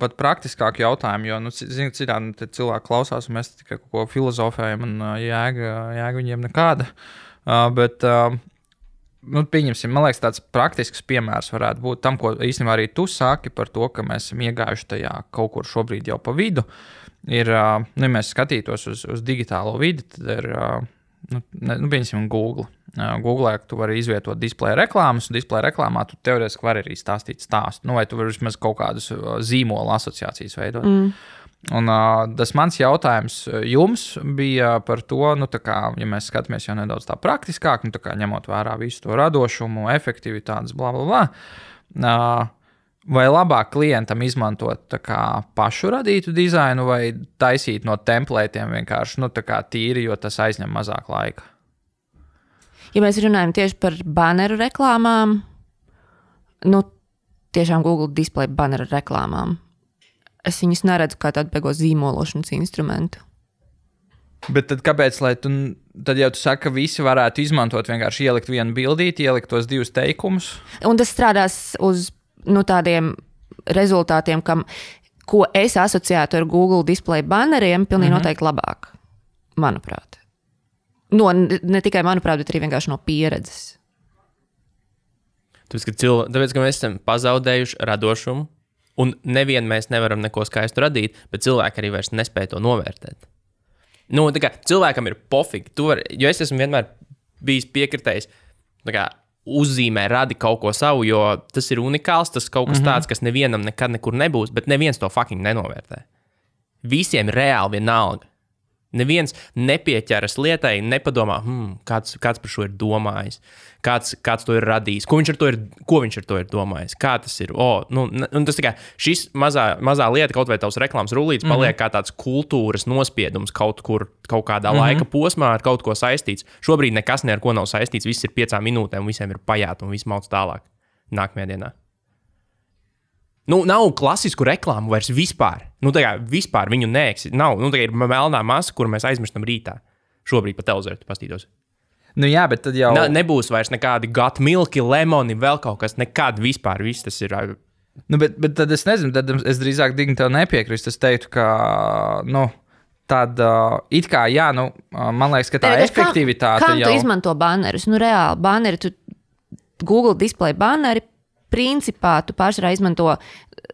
pat praktiskāku jautājumu, jo, nu, zinu, citādi nu, cilvēki klausās, un mēs tikai kaut ko filozofējam, un ā, jēga, jēga viņiem nekāda. Uh, bet, uh, nu, pieņemsim, man liekas, tāds praktisks piemērs varētu būt tam, ko īstenībā arī tu saki par to, ka mēs esam iegājuši tajā kaut kur šobrīd jau pa vidu. Ir, nu, ja mēs skatītos uz, uz digitālo vidi, tad ir. Nu, nu, pieņemsim, Google. Google tu vari izvietot displeja reklāmas, un displeja reklāmā tu teorētiski vari arī stāstīt stāstu. Nu, vai tu vari vismaz kaut kādus uh, zīmola asociācijas veidot. Mm. Un, uh, tas mans jautājums jums bija par to, nu, kā, ja mēs skatāmies jau nedaudz tā praktiskāk, nu, tā kā, ņemot vērā visu to radošumu, efektivitātes, bla, bla, bla. Uh, Vai labāk klientam izmantot kā, pašu radītu dizainu, vai taisīt no templētiem vienkārši nu, kā tīri, jo tas aizņem mazāk laika? Ja mēs runājam tieši par baneru reklāmām, nu, tiešām Google display baneru reklāmām, es viņus neredzu kā tādu beigo zīmološanas instrumentu. Bet tad kāpēc, lai tu, tad jau tu saki, ka visi varētu izmantot vienkārši ielikt vienu bildīti, ielikt tos divus teikumus? Un tas strādās uz nu, tādiem rezultātiem, kam, ko es asociētu ar Google display banneriem, pilnīgi mm -hmm. noteikti labāk. Manuprāt. No, ne, tikai manuprāt, bet arī vienkārši no pieredzes. Tāpēc, ka, cilv... Tāpēc, ka mēs esam pazaudējuši radošumu, un nevienu mēs nevaram neko skaistu radīt, bet cilvēki arī vairs nespēja to novērtēt. Nu, kā cilvēkam ir pofīgi, jo es esmu vienmēr bijis piekritējis, kā uzzīmē, radi kaut ko savu, jo tas ir unikāls, tas kaut kas mm -hmm. tāds, kas nevienam nekad nekur nebūs, bet neviens to fucking nenovērtē. Visiem ir reāli vienalga. Neviens nepieķeras lietai, nepadomā, hmm, kāds, kāds par šo ir domājis, kāds, kāds to ir radījis, ko viņš ar to ir, viņš ar to ir domājis, kā tas ir. Oh, nu, tas tikai šis mazā, mazā lieta, kaut vai tavs reklāmas rullītis, Mhm. paliek mm -hmm. kā tāds kultūras nospiedums kaut kur, kaut kādā mm -hmm. laika posmā ar kaut ko saistīts. Šobrīd nekas ne ar ko nav saistīts, viss ir piecām minūtēm, visiem ir pajāta un viss mauc tālāk nākamajā dienā. Nu, nav klasisku reklāmu vairs vispār. Nu, tā kā vispār viņu neeksistē. Nav. Nu, tā kā ir melnā masa, kuru mēs aizmirstam rītā. Šobrīd pat televizoru pastītos. Nu, jā, bet tad jau. Ne, nebūs vairs nekādi gati, milki, lemoni, vēl kaut kas. Nekad vispār. Viss tas ir. Nu, bet, bet tad es nezinu, tad es drīzāk Digni tev nepiekrītu. Es teiktu, ka. Nu, Tad uh, it kā, jā, nu, man liekas, ka tā kā- efektivitāte Kā jau tu izmanto banerus? Nu, reāli, baneri, tu Google display baneri, principā tu pārsvarā izmanto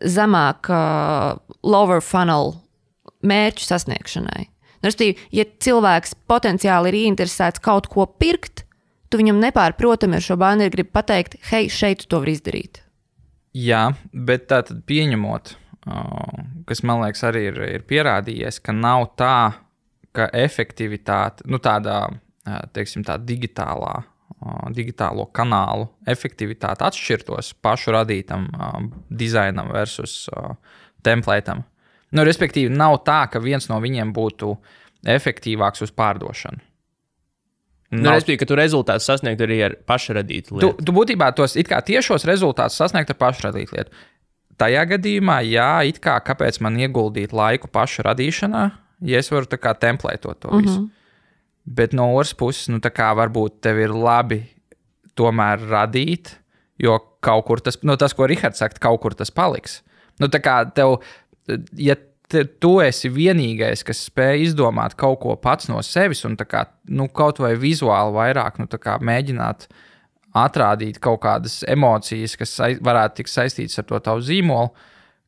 zemāk uh, lower funnel mērķu sasniegšanai. Nu, Restīvi, ja cilvēks potenciāli ir ieinteresēts kaut ko pirkt, tu viņam nepārprotami ar šo baneri gribi pateikt, hei, šeit tu to vari izdarīt. Jā, bet tā tad pieņemot, uh, kas man liekas arī ir, ir pierādījies, ka nav tā, ka efektivitāte, nu tādā, uh, teiksim, tā digitālā, digitālo kanālu efektivitāte atšķirtos pašu radītam dizainam versus templētam. Nu, respektīvi, nav tā, ka viens no viņiem būtu efektīvāks uz pārdošanu. Nu, Nav Respektīvi, ka tu rezultātu sasniegtu arī ar pašradītu Tu, lietu. tu būtībā tos it kā tiešos rezultātus sasniegt ar pašradītu lietu. Tajā gadījumā, jā, it kā kāpēc man ieguldīt laiku pašu radīšanā, ja es varu tā kā templētot to visu. Mm -hmm. Bet no otras puses, nu varbūt tev ir labi tomēr radīt, jo kaut kur tas, nu, tas ko Rihards saka, kaut kur tas paliks. Nu, tā kā tev, ja te, tu esi vienīgais, kas spēj izdomāt kaut ko pats no sevis un kā, nu, kaut vai vizuāli vairāk nu, kā mēģināt atrādīt kaut kādas emocijas, kas varētu tikt saistītas ar to tavu zīmolu,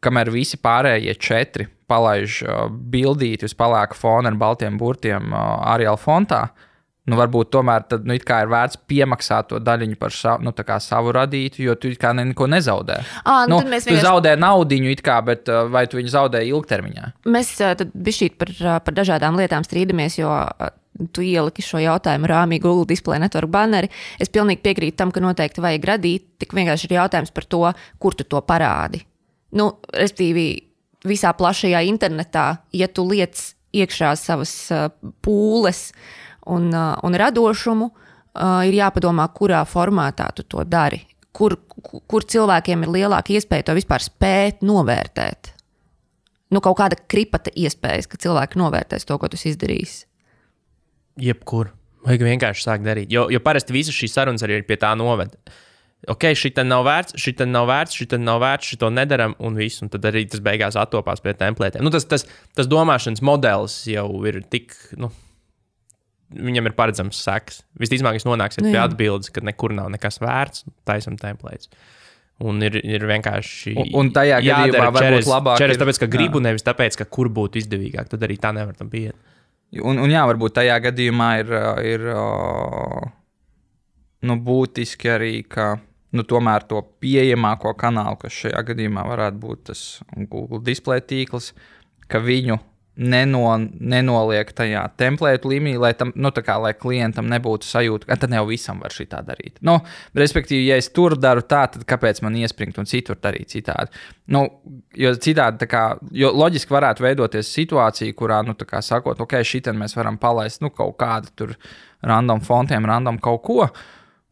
kamēr visi pārējie četri palaiž uh, bildīti uz pelēka fona ar baltiem burtiem uh, Ariela fontā. Nu, varbūt tomēr tad, nu, ir vērts piemaksāt to daļiņu par savu, nu, savu radītu, jo tu kā neko nezaudē. Ā, nu, Nu, tu vienkārši- zaudē naudu, bet uh, vai tu viņu zaudē ilgtermiņā? Mēs tad bišķīt par, par dažādām lietām strīdamies, jo tu ieliki šo jautājumu rāmī Google Display Network banneri. Es pilnīgi piekrītu tam, ka noteikti vajag radīt, tik vienkārši ir jautājums par to, kur tu to parādi. Nu, respektīvi, visā plašajā internetā, ja tu liec iekšā savas ā, pūles un, ā, un radošumu, ā, ir jāpadomā, kurā formātā tu to dari. Kur, ku- kur cilvēkiem ir lielāka iespēja to vispār spēt novērtēt? nu, kaut kāda kripata iespējas, ka cilvēki novērtēs to, ko tu esi izdarījis. Jebkur. Vajag vienkārši sākt darīt. Jo, jo parasti visas šīs sarunas arī pie tā noved. Ok, šī tā nav vērts, šī tā nav vērts, šī tā nav vērts, šī to nedaram, un viss. Un tad arī tas beigās attopās pie templētiem. Nu, tas, tas, tas domāšanas modelis jau ir tik. Nu, Viņam ir paredzams sekas. Visticamāk, jūs nonāksiet Nu pie atbildes, ka nekur nav nekas vērts, taisam templēts. Un ir, ir vienkārši. Un- un tajā gadījumā varbūt čeres- labāk čeres ir- tāpēc, ka gribu, jā. nevis tāpēc, ka kur būtu izdevīgāk. Tad arī tā nevar tam pieiet. Un, un jā, varbūt tajā gadījumā ir, ir nu, būtiski arī, ka nu, tomēr to pieejamāko kanālu, kas šajā gadījumā varētu būt tas Google display tīkls, ka viņu neno, nenoliek tajā templētu līmenī, lai, tam, nu, kā, lai klientam nebūtu sajūta, ka tad jau visam var šī tā darīt. Nu, respektīvi, ja es tur daru tā, tad kāpēc man iespringt un citur darīt citādi? Nu, jo citādi, tā kā, jo loģiski varētu veidoties situācija, kurā, nu, kā sakot, ok, šitien mēs varam palaist nu, kaut kādu tur random fontiem, random kaut ko.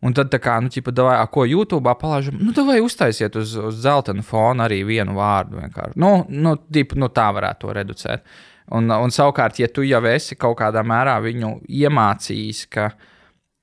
Un tad, kā, nu, ķipa, davai, a, ko YouTube palaižam, nu, vai uztaisiet uz, uz zeltainu fona arī vienu vārdu. vienkārši. Nu, nu, tīpa, nu, tā varētu to reducēt. Un, un savukārt, ja tu jau esi kaut kādā mērā viņu iemācījis, ka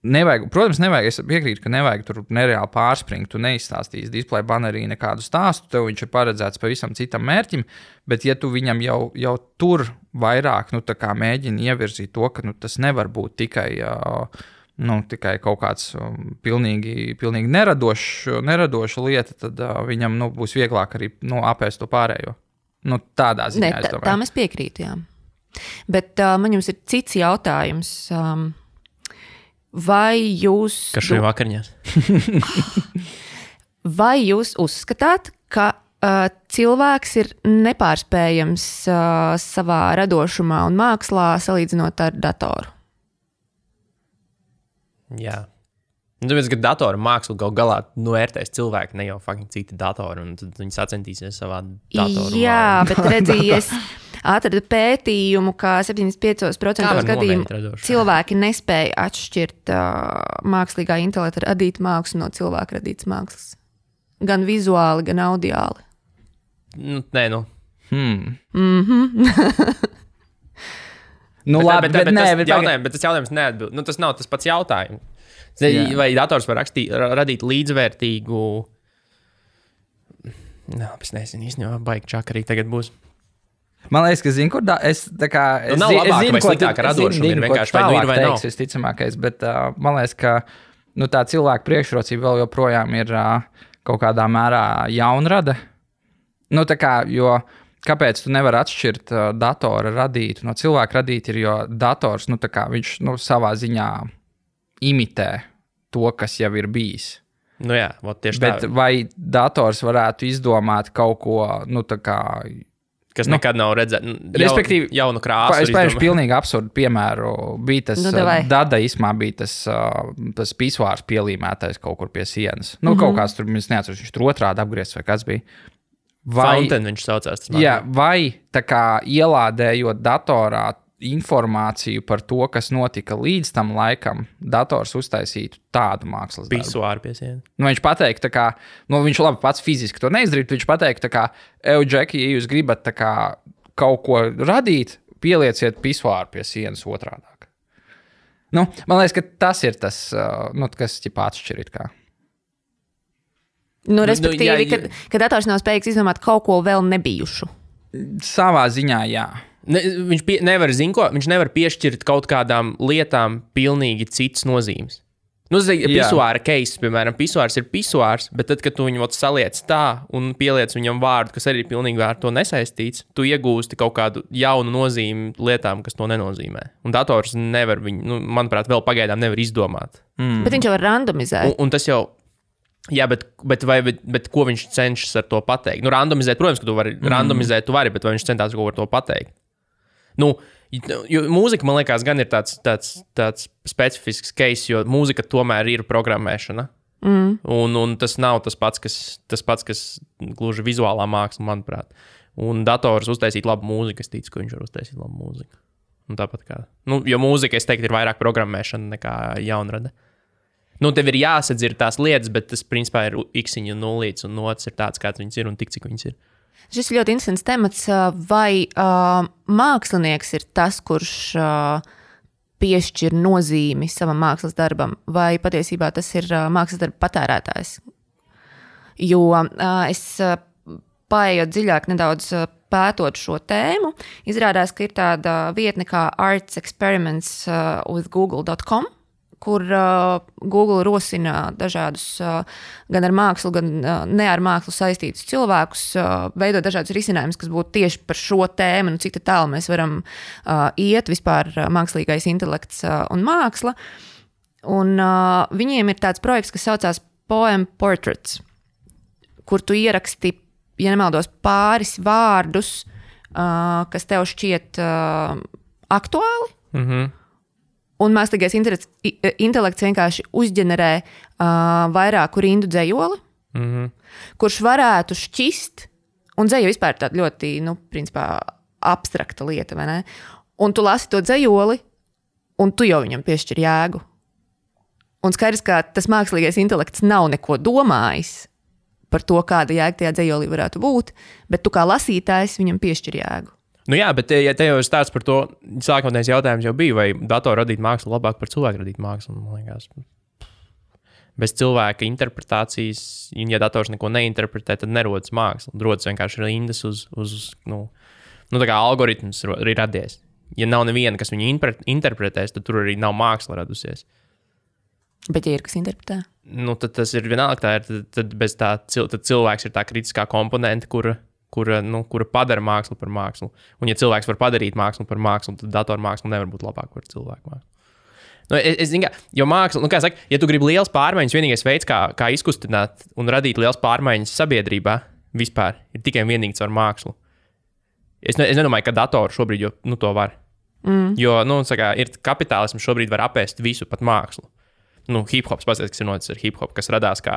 nevajag, protams, nevajag, es piekrītu, ka nevajag tur nereāli pārspringt. Tu neizstāstīsi display banerī nekādu stāstu, tev viņš ir paredzēts pavisam citam mērķim, bet ja tu viņam jau, jau tur vairāk nu, mēģini ievirzīt to, ka nu, tas nevar būt tikai. Uh, nu, tikai kaut kāds um, pilnīgi, pilnīgi neradošs, neradoša lieta, tad uh, viņam nu, būs vieglāk arī nu, apēst to pārējo. Nu, tādā ziņā Ne, es tā, domāju. tā mēs piekrītam. Jā. Bet uh, man jums ir cits jautājums. Um, vai jūs, Kas šajā vakariņās? <laughs> vai jūs uzskatāt, ka uh, cilvēks ir nepārspējams uh, savā radošumā un mākslā salīdzinot ar datoru? Jā. Nu, tāpēc, ka datora māksla gal galā novērtēs cilvēku, ne jau fucking citi datori, un tad viņi sacensties savā datorā. Jā, bet redzies, atradu pētījumu, ka 75% Kā var gadījumu cilvēki nespēja atšķirt uh, mākslīgā intelekta radītu mākslu no cilvēka radītas mākslas. Gan vizuāli, gan audiāli. Nu, nē, nu. Hmm. Mhm. <laughs> Nu, bet, labi, bet, bet, bet, nē, bet, jautājums, bet tas jautājums neatbild. Nu, tas nav tas pats jautājums. Jā. Vai dators var rakstīt, ra- radīt līdzvērtīgu. Nē, es nezinu, īstenībā, baigi čak arī tagad būs. Man liekas, ka zinu, kur da, es tā kā. Nu, Es, nav zi- labāka es zinu, ko tu- es radošuma, ir vienkārši vai nu vai nav. teiksi, Visticamākais, bet uh, man liekas, ka nu, tā cilvēka priekšrocība vēl joprojām ir uh, kaut kādā mērā jaunrada. Nu, tā kā, jo kāpēc tu nevari atšķirt uh, datora radītu no cilvēka radītu, ir jo dators nu, kā, viņš nu, savā ziņā imitē to, kas jau ir bijis. Nu, jā, tieši Bet tā. vai dators varētu izdomāt kaut ko nu, tā kā Kas nu, nekad nav redzēts. Respektīvi, jau, Pa, krāsu. es paņemšu izdomā. pilnīgi absurdu piemēru. Bija tas Nu, davai. dadaismā, bija tas, uh, tas pisvārs pielīmētais kaut kur pie sienas. Nu, mm -hmm. Kaut kāds tur, es neatceros, viņš tur otrādi apgriezts vai kas bija. Vai, Fountain viņš saucās. jā, vai tā kā ielādējot datorā informāciju par to, kas notika līdz tam laikam, dators uztaisītu tādu mākslas darbu. Pisuāri pie sienas. Nu, viņš pateica, ka nu, viņš labi pats fiziski to neizdarītu. Viņš pateica, ka, Eudžeki, ja jūs gribat kā, kaut ko radīt, pielieciet pisvāru pie sienas otrādi. Nu, man liekas, ka tas ir tas, nu, kas ķipā atšķir. Kā. Nu, Nu, respektīvi, jā, jā, jā. kad, kad dators nav spējīgs izdomāt kaut ko vēl nebijušu. Savā ziņā, jā. Ne, viņš pie, nevar, ko, viņš nevar piešķirt kaut kādām lietām pilnīgi citas nozīmes. Nu, ir Jā. pisuāra case, piemēram, pisuārs ir pisuārs, bet tad, kad tu viņu saliec tā un pieliec viņam vārdu, kas arī ir pilnīgi ar to nesaistīts, tu iegūsti kaut kādu jaunu nozīmi lietām, kas to nenozīmē. Un dators nevar viņu, nu, manuprāt, vēl pagaidām nevar izdomāt. Mm. Bet viņš jau var randomizēt. Un, un tas jau. Jā, bet, bet, vai, bet, bet ko viņš cenšas ar to pateikt? Nu, randomizēt, protams, ka tu vari mm. randomizēt, tu vari, bet vai viņš centās kaut ko ar to pateikt? Nu, jo mūzika, man liekas, gan ir tāds, tāds, tāds specifisks case, jo mūzika tomēr ir programmēšana. Mm. Un, un tas nav tas pats, kas, tas pats, kas gluži vizuālā māksla, manuprāt. Un dators uztaisīt labu mūziku, es ticu, ka viņš var uztaisīt labu mūziku. Un tāpat kā. Nu, jo mūzika, es teiktu, ir vairāk programmēšana nekā jaunrada. Nu, tev ir jāsadzird tās lietas, bet tas principā ir iksiņa un nulīts, un nots ir tāds, kāds viņas ir un tik, cik viņas ir. Šis ir ļoti interesants temats. Vai uh, mākslinieks ir tas, kurš uh, piešķir nozīmi savam mākslas darbam, vai patiesībā tas ir uh, mākslas darba patērētājs? Jo uh, es uh, paietu dziļāk, nedaudz uh, pētot šo tēmu, izrādās, ka ir tāda vietne kā Arts Experiments uh, with Google.com kur uh, Google rosina dažādus uh, gan ar mākslu, gan uh, ne ar mākslu saistītus cilvēkus, uh, veidot dažādus risinājumus, kas būtu tieši par šo tēmu, nu, cik tā tālu mēs varam uh, iet vispār uh, mākslīgais intelekts uh, un māksla. Un, uh, viņiem ir tāds projekts, kas saucās Poem Portraits, kur tu ieraksti, ja nemaldos, pāris vārdus, uh, kas tev šķiet uh, aktuāli. Mm -hmm. Un mākslīgais intelekts, i- intelekts vienkārši uzģenerē uh, vairāku rindu dzējoli, Mm -hmm. kurš varētu šķist, un dzēja vispār ir tāda ļoti, nu, principā, abstrakta lieta, vai ne? Un tu lasi to dzējoli, un tu jau viņam piešķir jēgu. Un skaidrs, ka tas mākslīgais intelekts nav neko domājis par to, kāda jēga tajā dzējolī varētu būt, bet tu kā lasītājs viņam piešķir jēgu. Nu jā, bet ja te jau ir stāsts par to, sākotnējais jautājums jau bija, vai datoru radīt mākslu labāk par cilvēku radīt mākslu. Liekas, bez cilvēka interpretācijas, un ja dators neko neinterpretē, tad nerodas māksla. Rodas vienkārši rindas uz, uz nu, nu, tā kā algoritms ir radies. Ja nav neviena, kas viņu interpretēs, tad tur arī nav māksla radusies. Bet, ja ir kas interpretē, Nu, tad tas ir vienalga. Tā ir, tad, tad bez tā cil, tad cilvēks ir tā kritiskā komponente, kura, kura, nu, kura padara mākslu par mākslu. Un, ja cilvēks var padarīt mākslu par mākslu, tad datormāksla nevar būt labāka par cilvēku mākslu. Nu, es, es zinu, ka, jo māksla, nu, kā saka, ja tu gribi liels pārmaiņas, vienīgais veids, kā, kā izkustināt un radīt liels pārmaiņas sabiedrībā, vispār ir tikai un vienīgi caur mākslu. Es, ne, es nedomāju, ka datori šobrīd jau, nu, to var. Mm. Jo nu, saka, ir kapitālisms šobrīd var apēst visu, pat mākslu. Nu, hip hops, paskatās, kas ir noticis ar hip hop, kas radās kā,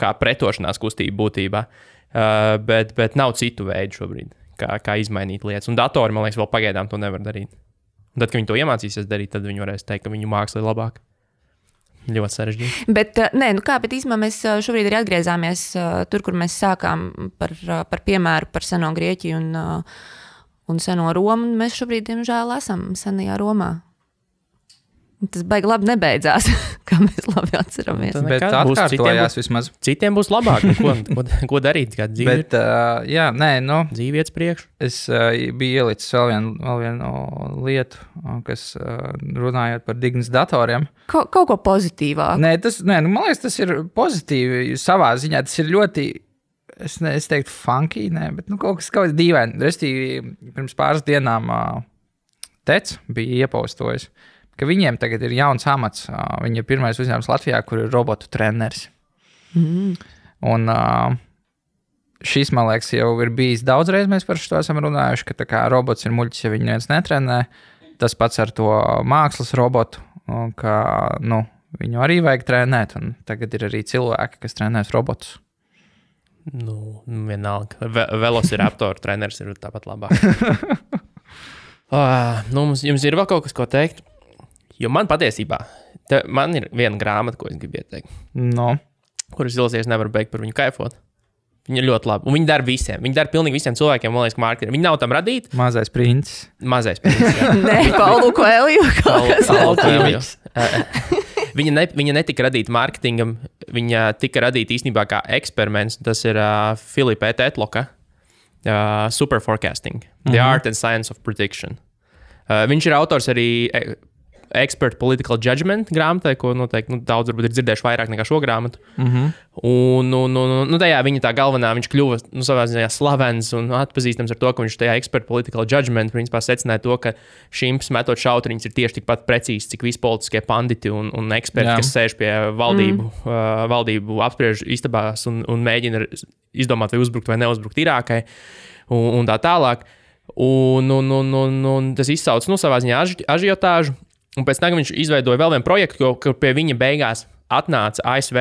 kā pretošanās kustība būtībā. Uh, bet, bet nav citu veidu šobrīd, kā, kā izmainīt lietas. Un datori, man liekas, vēl pagaidām to nevar darīt. Un tad, kad viņi to iemācīsies darīt, tad viņi varēs teikt, ka viņu māksla ir labāka. Ļoti sarežģīti. Bet, eh, nē, nu kā, bet īstenībā mēs eh, šobrīd arī atgriezāmies tur, kur mēs sākām par, par piemēru par seno Grieķiju un, un seno Romu. un Mēs šobrīd, diemžēl, esam senajā Romā. Tas baigi labi nebeidzās, <laughs> kā mēs labi atceramies. Tad Bet nekad būs atkārtojās citiem vismaz. Citiem būs labāk. nu, Ko, ko, ko darīt? Kā dzīve, Bet, uh, jā, nē, nu, dzīve iet uz priekšu. es uh, biju ielicis vēl vienu, vēl vienu lietu, kas uh, runājot par dignas datoriem. Ka, kaut ko pozitīvāku. Nē, tas, nē, nu, man liekas, tas ir pozitīvi savā ziņā. Tas ir ļoti, es, ne, es teiktu, funky, nē, bet nu, kaut kas tāds dīvains. Restīvi, pirms pāris dienām uh, Tec bija iepaustojis, ka viņiem tagad ir jauns amats. Uh, viņi ir pirmais uzņēmums Latvijā, kur ir robotu treneris. Mm. Un uh, šis, man liekas, jau ir bijis daudzreiz. Mēs par šo esam runājuši, ka tā kā robots ir muļķis, ja viņu neviens netrenē. Tas pats ar to mākslas robotu, ka nu, viņu arī vajag trenēt. un Tagad ir arī cilvēki, kas trenēs robotus. Nu, vienalga. Ve Velociraptor treneris ir tāpat labāk. uh, <laughs> nu, mums, jums ir vēl kaut kas, ko teikt? Jo man patiesībā, te, man ir viena grāmata, ko es gribu ieteikt, No. kuras ilsies nevaru beigt par viņu kaifot. Viņa ir ļoti laba. Un viņi dara visiem. Viņi dara pilnīgi visiem cilvēkiem, man liekas, ka mārketinga. Viņi nav tam radīti. Mazais princis. Mazais princis. <laughs> Nē, Paulu Koeliju kaut kas Paul tāds. Coelho. Uh, Viņa, ne, viņa netika radīta mārketingam, viņa tika radīta īstenībā kā eksperiments. Tas ir uh, Filipa Etloka uh, Super Forecasting, The Mhm. Art and Science of Prediction. Uh, viņš ir autors arī e, Expert Political Judgment grāmatai, ko noteikti nu, daudz varbūt ir dzirdējuši vairāk nekā šo grāmatu. Mm -hmm. Un, un, un, un nu, tajā viņa tā galvenā, viņš kļuva nu, savā ziņā slavens un atpazīstams ar to, ka viņš tajā Expert Political Judgment principā secināja to, ka šīm metot šautriņus ir tieši tikpat precīzi, cik visi politiskie panditi un, un eksperti, Jā. Kas sēž pie valdību, mm. uh, valdību apspriež istabās un, un mēģina izdomāt, vai uzbrukt vai neuzbrukt Irākai un, un tā tālāk. Un, un, un, un, un tas izsauca nu, savā ziņā aži, ažiotāžu. Un pēc tam viņš izveidoja vēl vienu projektu, kur pie viņa beigās atnāca ASV.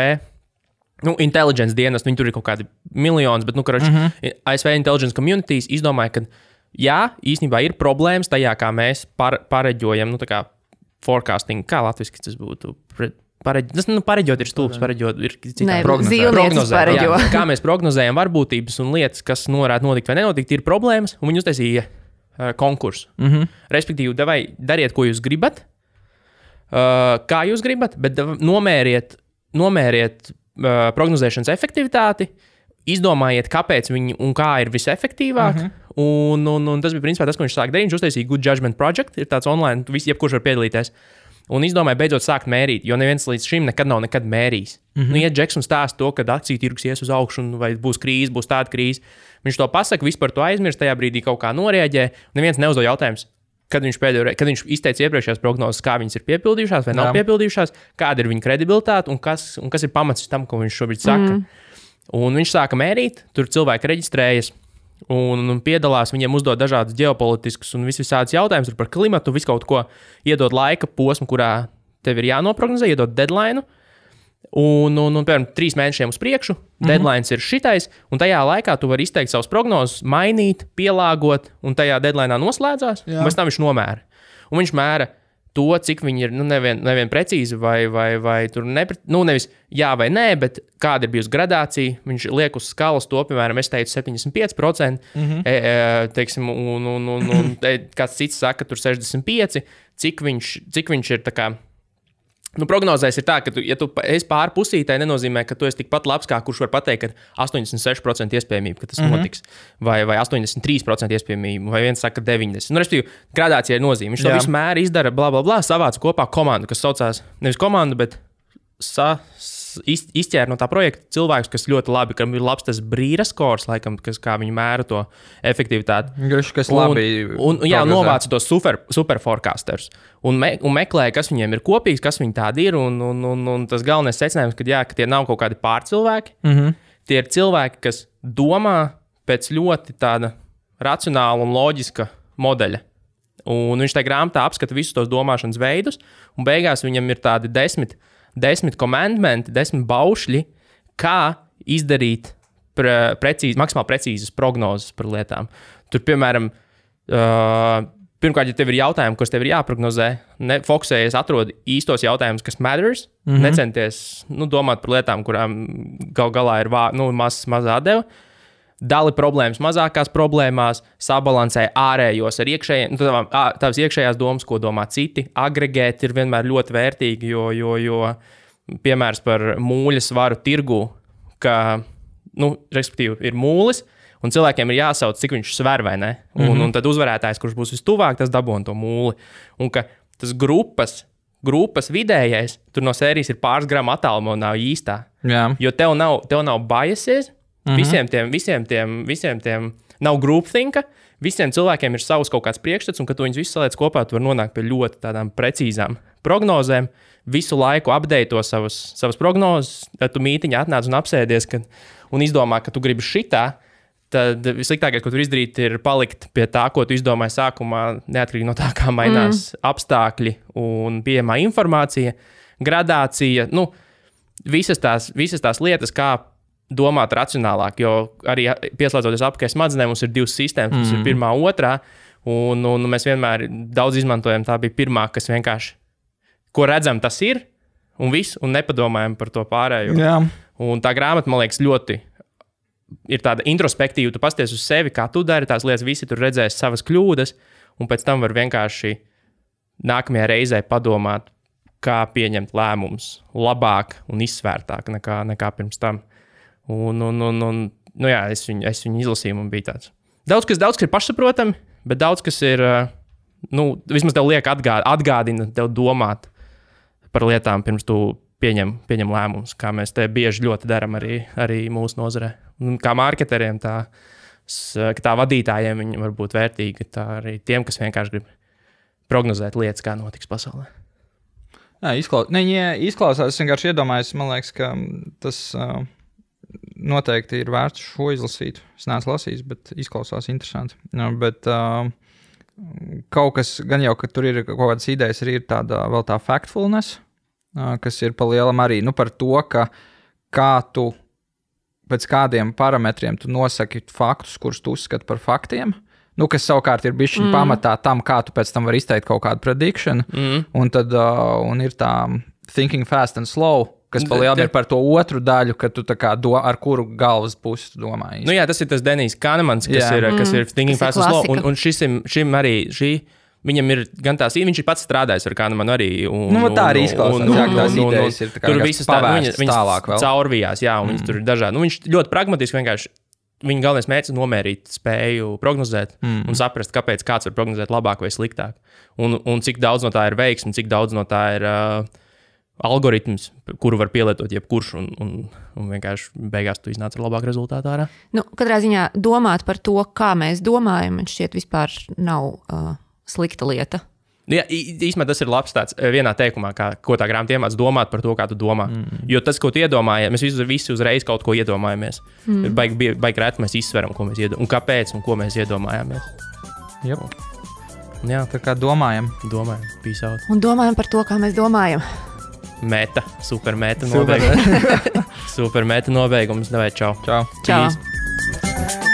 Nu, inteliģents dienas, viņi tur ir kaut kādi miljoni, bet, nu, kurš mm -hmm. ASV intelligence communities izdomāja, ka, jā, īstenībā ir problēmas tajā, kā mēs par, pareģojam, nu, tā kā forecasting, kā latviešu tas būtu. Pareģ, tas, nu, pareģot ir stulbs, pareģot ir citādi. jā. <laughs> Kā mēs prognozējam varbūtības un lietas, kas nu, varētu notikt vai nenotikt, ir problēmas. Un viņi uztaisīja uh, konkursu. Mm -hmm. Respektīvi, devai, dariet, ko jūs gribat, uh, kā jūs gribat, bet nomēriet, nomēriet uh, prognozēšanas efektivitāti, izdomājiet, kāpēc viņi un kā ir visefektīvāk. Uh -huh. un, un, un tas bija principā tas, ko viņš sāka darīt. Viņš uztaisīja Good Judgment Project, ir tāds online, visi, jebkurš var piedalīties. Un izdomāja beidzot sākt mērīt, jo neviens līdz šim nekad nav nekad mērījis. Mm -hmm. nu, ja Džeksons stāsta to, ka akciju tirgus ies uz augšu, un vai būs krīze, būs tāda krīze, viņš to pasaka, vispār to aizmirst, tajā brīdī kaut kā norēģē. Neviens neuzdod jautājumus, kad viņš, pēdējo, re- kad viņš izteica iepriekšējās prognozes, kā viņas ir piepildījušās vai nav Jā. piepildījušās, kāda ir viņa kredibilitāte un kas, un kas ir pamats tam, ko viņš šobrīd saka. Mm. Un viņš sāka mērīt, tur cilvēki reģistrējas. Un, un piedalās, viņiem uzdod dažādus ģeopolitiskus un vis visādus jautājumus par klimatu, visu kaut ko, iedod laika posmu, kurā tev ir jānoprognozē, iedod deadline. Un, un, un piemēram, trīs mēnešiem uz priekšu, mm -hmm. deadline ir šitais, un tajā laikā tu vari izteikt savus prognozes, mainīt, pielāgot, un tajā deadline noslēdzās. Jā. un Pēc tam viņš nomēra. Un viņš mēra to, cik viņi ir nu, nevien, nevien precīzi, vai, vai, vai tur nepre, nu, nevis jā vai nē, bet kāda ir bijusi gradācija. Viņš liek uz skalas to, piemēram, es teicu 75%, mm -hmm. e, e, teiksim, un, un, un, un te, kāds cits saka, tur 65%, cik viņš, cik viņš ir tā kā. Nu, prognozēs ir tā, ka, tu, ja tu esi pāri pusītē, nenozīmē, ka tu esi tikpat labs, kā kurš var pateikt, ka 86% iespējamība, ka tas mm -hmm. notiks, vai, vai 83% iespējamība, vai viens saka 90%. Nu, respektīvi, gradācija ir nozīme. Viņš to Jā. visu mēra, izdara, bla, bla, bla, savāca kopā komandu, kas saucās nevis komandu, bet sa, izķēra no tā projekta cilvēkus, kas ļoti labi, kam ir labs tas brīra skors, laikam, kas, kā viņi mēra to efektivitāti. Gruši, kas labi. Un, un, jā, novāca tos super, super forecasters. Un, me, un meklēja, kas viņiem ir kopīgs, kas viņi tādi ir. Un, un, un, un tas galvenais secinājums, ka, jā, ka tie nav kaut kādi pārcilvēki. Mm. -hmm. Tie ir cilvēki, kas domā pēc ļoti tāda racionāla un loģiska modeļa. Un viņš tajā grāmatā apskata visus tos domāšanas veidus, un beigās viņam ir tādi desmit, desmit komandmenti, desmit baušļi, kā izdarīt pre, precīzi, maksimāli precīzas prognozes par lietām. Tur, piemēram, uh, pirmkārt, ja tev ir jautājumi, kurus tev ir jāprognozē, ne, fokusējies, atrod īstos jautājumus, kas matters. Mm -hmm. Necenties nu, domāt par lietām, kurām gal galā ir vā, nu, maz, mazā deva. Dali problēmas mazākās problēmās, sabalansē ārējos ar iekšējiem, nu, tavām- tavas iekšējās domas, ko domā citi. Agregēt ir vienmēr ļoti vērtīgi, jo, jo, jo piemērs par mūļa svaru tirgu, ka, nu, respektīvi, ir mūlis. Un cilvēkiem ir jāsauc, cik viņš sver vai ne. Un, mm -hmm. un tad uzvarētājs, kurš būs vistuvāk, tas dabūna to mūli. Un ka tas grupas, grupas vidējais, tur no sērijas ir pāris gramu attālumā, nav īstā. Jā. Jo tev nav, tev nav biases. Mm -hmm. visiem, tiem, visiem, tiem, visiem tiem nav groupthinka. Visiem cilvēkiem ir savs kaut kāds priekšstats, un kad viņus visus saliec kopā, tu vari nonākt pie ļoti tādām precīzām prognozēm. Visu laiku apdeito to savas, savas prognozes, tad tu mītiņā atnāc un apsēdies kad, un izdomā, ka tu gribi šitā. Tad vissliktākais, ko tu izdarīt, ir palikt pie tā, ko tu izdomāji sākumā, neatkarīgi no tā, kā mainās mm. apstākļi un pieejamā informācija, gradācija. Nu, visas tās, visas tās lietas, kā domāt racionālāk. Jo arī pieslēdzoties apgājuma smadzenēm, mums ir divas sistēmas. Mums mm. ir pirmā, otrā, un, un mēs vienmēr daudz izmantojam. Tā bija pirmā, kas vienkārši, ko redzam, tas ir, un viss, un nepadomājam par to pārējo. Jā. Un tā grāmata, man liekas, ļoti ir tāda introspektīva. Tu pasties uz sevi, kā tu dari tās lietas, visi tur redzēs savas kļūdas, un pēc tam var vienkārši nākamajā reizē padomāt, kā pieņemt lēmumus labāk un izsvērtāk nekā, nekā pirms tam. Un, un, un, un nu jā, es, viņu, es viņu izlasīju, un bija tāds. Daudz kas, daudz kas ir pašsaprotami, bet daudz kas ir nu, vismaz tev liek atgād, atgādina, tev domāt par lietām, pirms tu pieņem, pieņem lēmumus, kā mēs te bieži ļoti darām arī, arī mūsu nozarē. Un kā marketeriem, tā, tā vadītājiem viņi var būt vērtīgi, tā arī tiem, kas vienkārši grib prognozēt lietas, kā notiks pasaulē. Jā, izklaus... ne, izklausās, es vienkārši iedomājos, man liekas, ka tas uh, noteikti ir vērts šo izlasīt. Es neesmu lasījis, bet izklausās interesanti. Nu, bet, uh, kaut kas, gan jau, ka tur ir kaut kādas idejas, arī ir tāda vēl tā factfulness, kas ir pa lielam arī nu, par to, ka kā tu pēc kādiem parametriem tu nosaki faktus, kurus tu uzskati par faktiem. Nu, kas savukārt ir bijis mm. pamatā tam, kā tu pēc tam vari izteikt kaut kādu predikšanu. Mm. Un tad uh, un ir tā thinking fast and slow, kas palielinās ir par to otru daļu, ka tu do, ar kuru galvas pusi domā. Nu, jā, tas ir tas Denijs Kanemans, kas, ir, kas mm, ir Thinking Fast and Slow. Un, un šim, šim arī šī. Viņam ir gan tās idejas, viņš ir pats strādājis ar Kanemanu arī. Un, nu, tā arī izklausās, un, un, un, tās idejas ir tā tur visas tā, viņas, viņas caurvījās, jā, un mm. viņas tur ir dažādi. Nu, viņš ļoti pragmatiski vienkārši. Viņa galvenais mērķis ir nomērīt spēju prognozēt mm. un saprast, kāpēc kāds var prognozēt labāk vai sliktāk. Un, un cik daudz no tā ir veiksmi, cik daudz no tā ir uh, algoritms, kuru var pielietot jebkurš, un, un, un vienkārši beigās tu iznāc ar labāku rezultātu. Ārā. Nu, katrā ziņā domāt par to, kā mēs domājam, man šķiet, vispār nav uh, slikta lieta. Jā, īstenībā tas ir labs tāds vienā teikumā, kā, ko tā grāmata iemācās domāt par to, kā tu domā. Mm. Jo tas, ko tu iedomājies, mēs visi, visi uzreiz kaut ko iedomājamies. Mm. Baigi baig reti mēs izsveram, ko mēs iedomājamies, un kāpēc un ko mēs iedomājamies. Yep. Jā, tā kā domājam. Domājam, pīsāt. Un domājam par to, kā mēs domājam Mēta, supermēta nobeigums. <laughs> supermēta nobeigums. Davai, čau. Čau. čau. Pīs.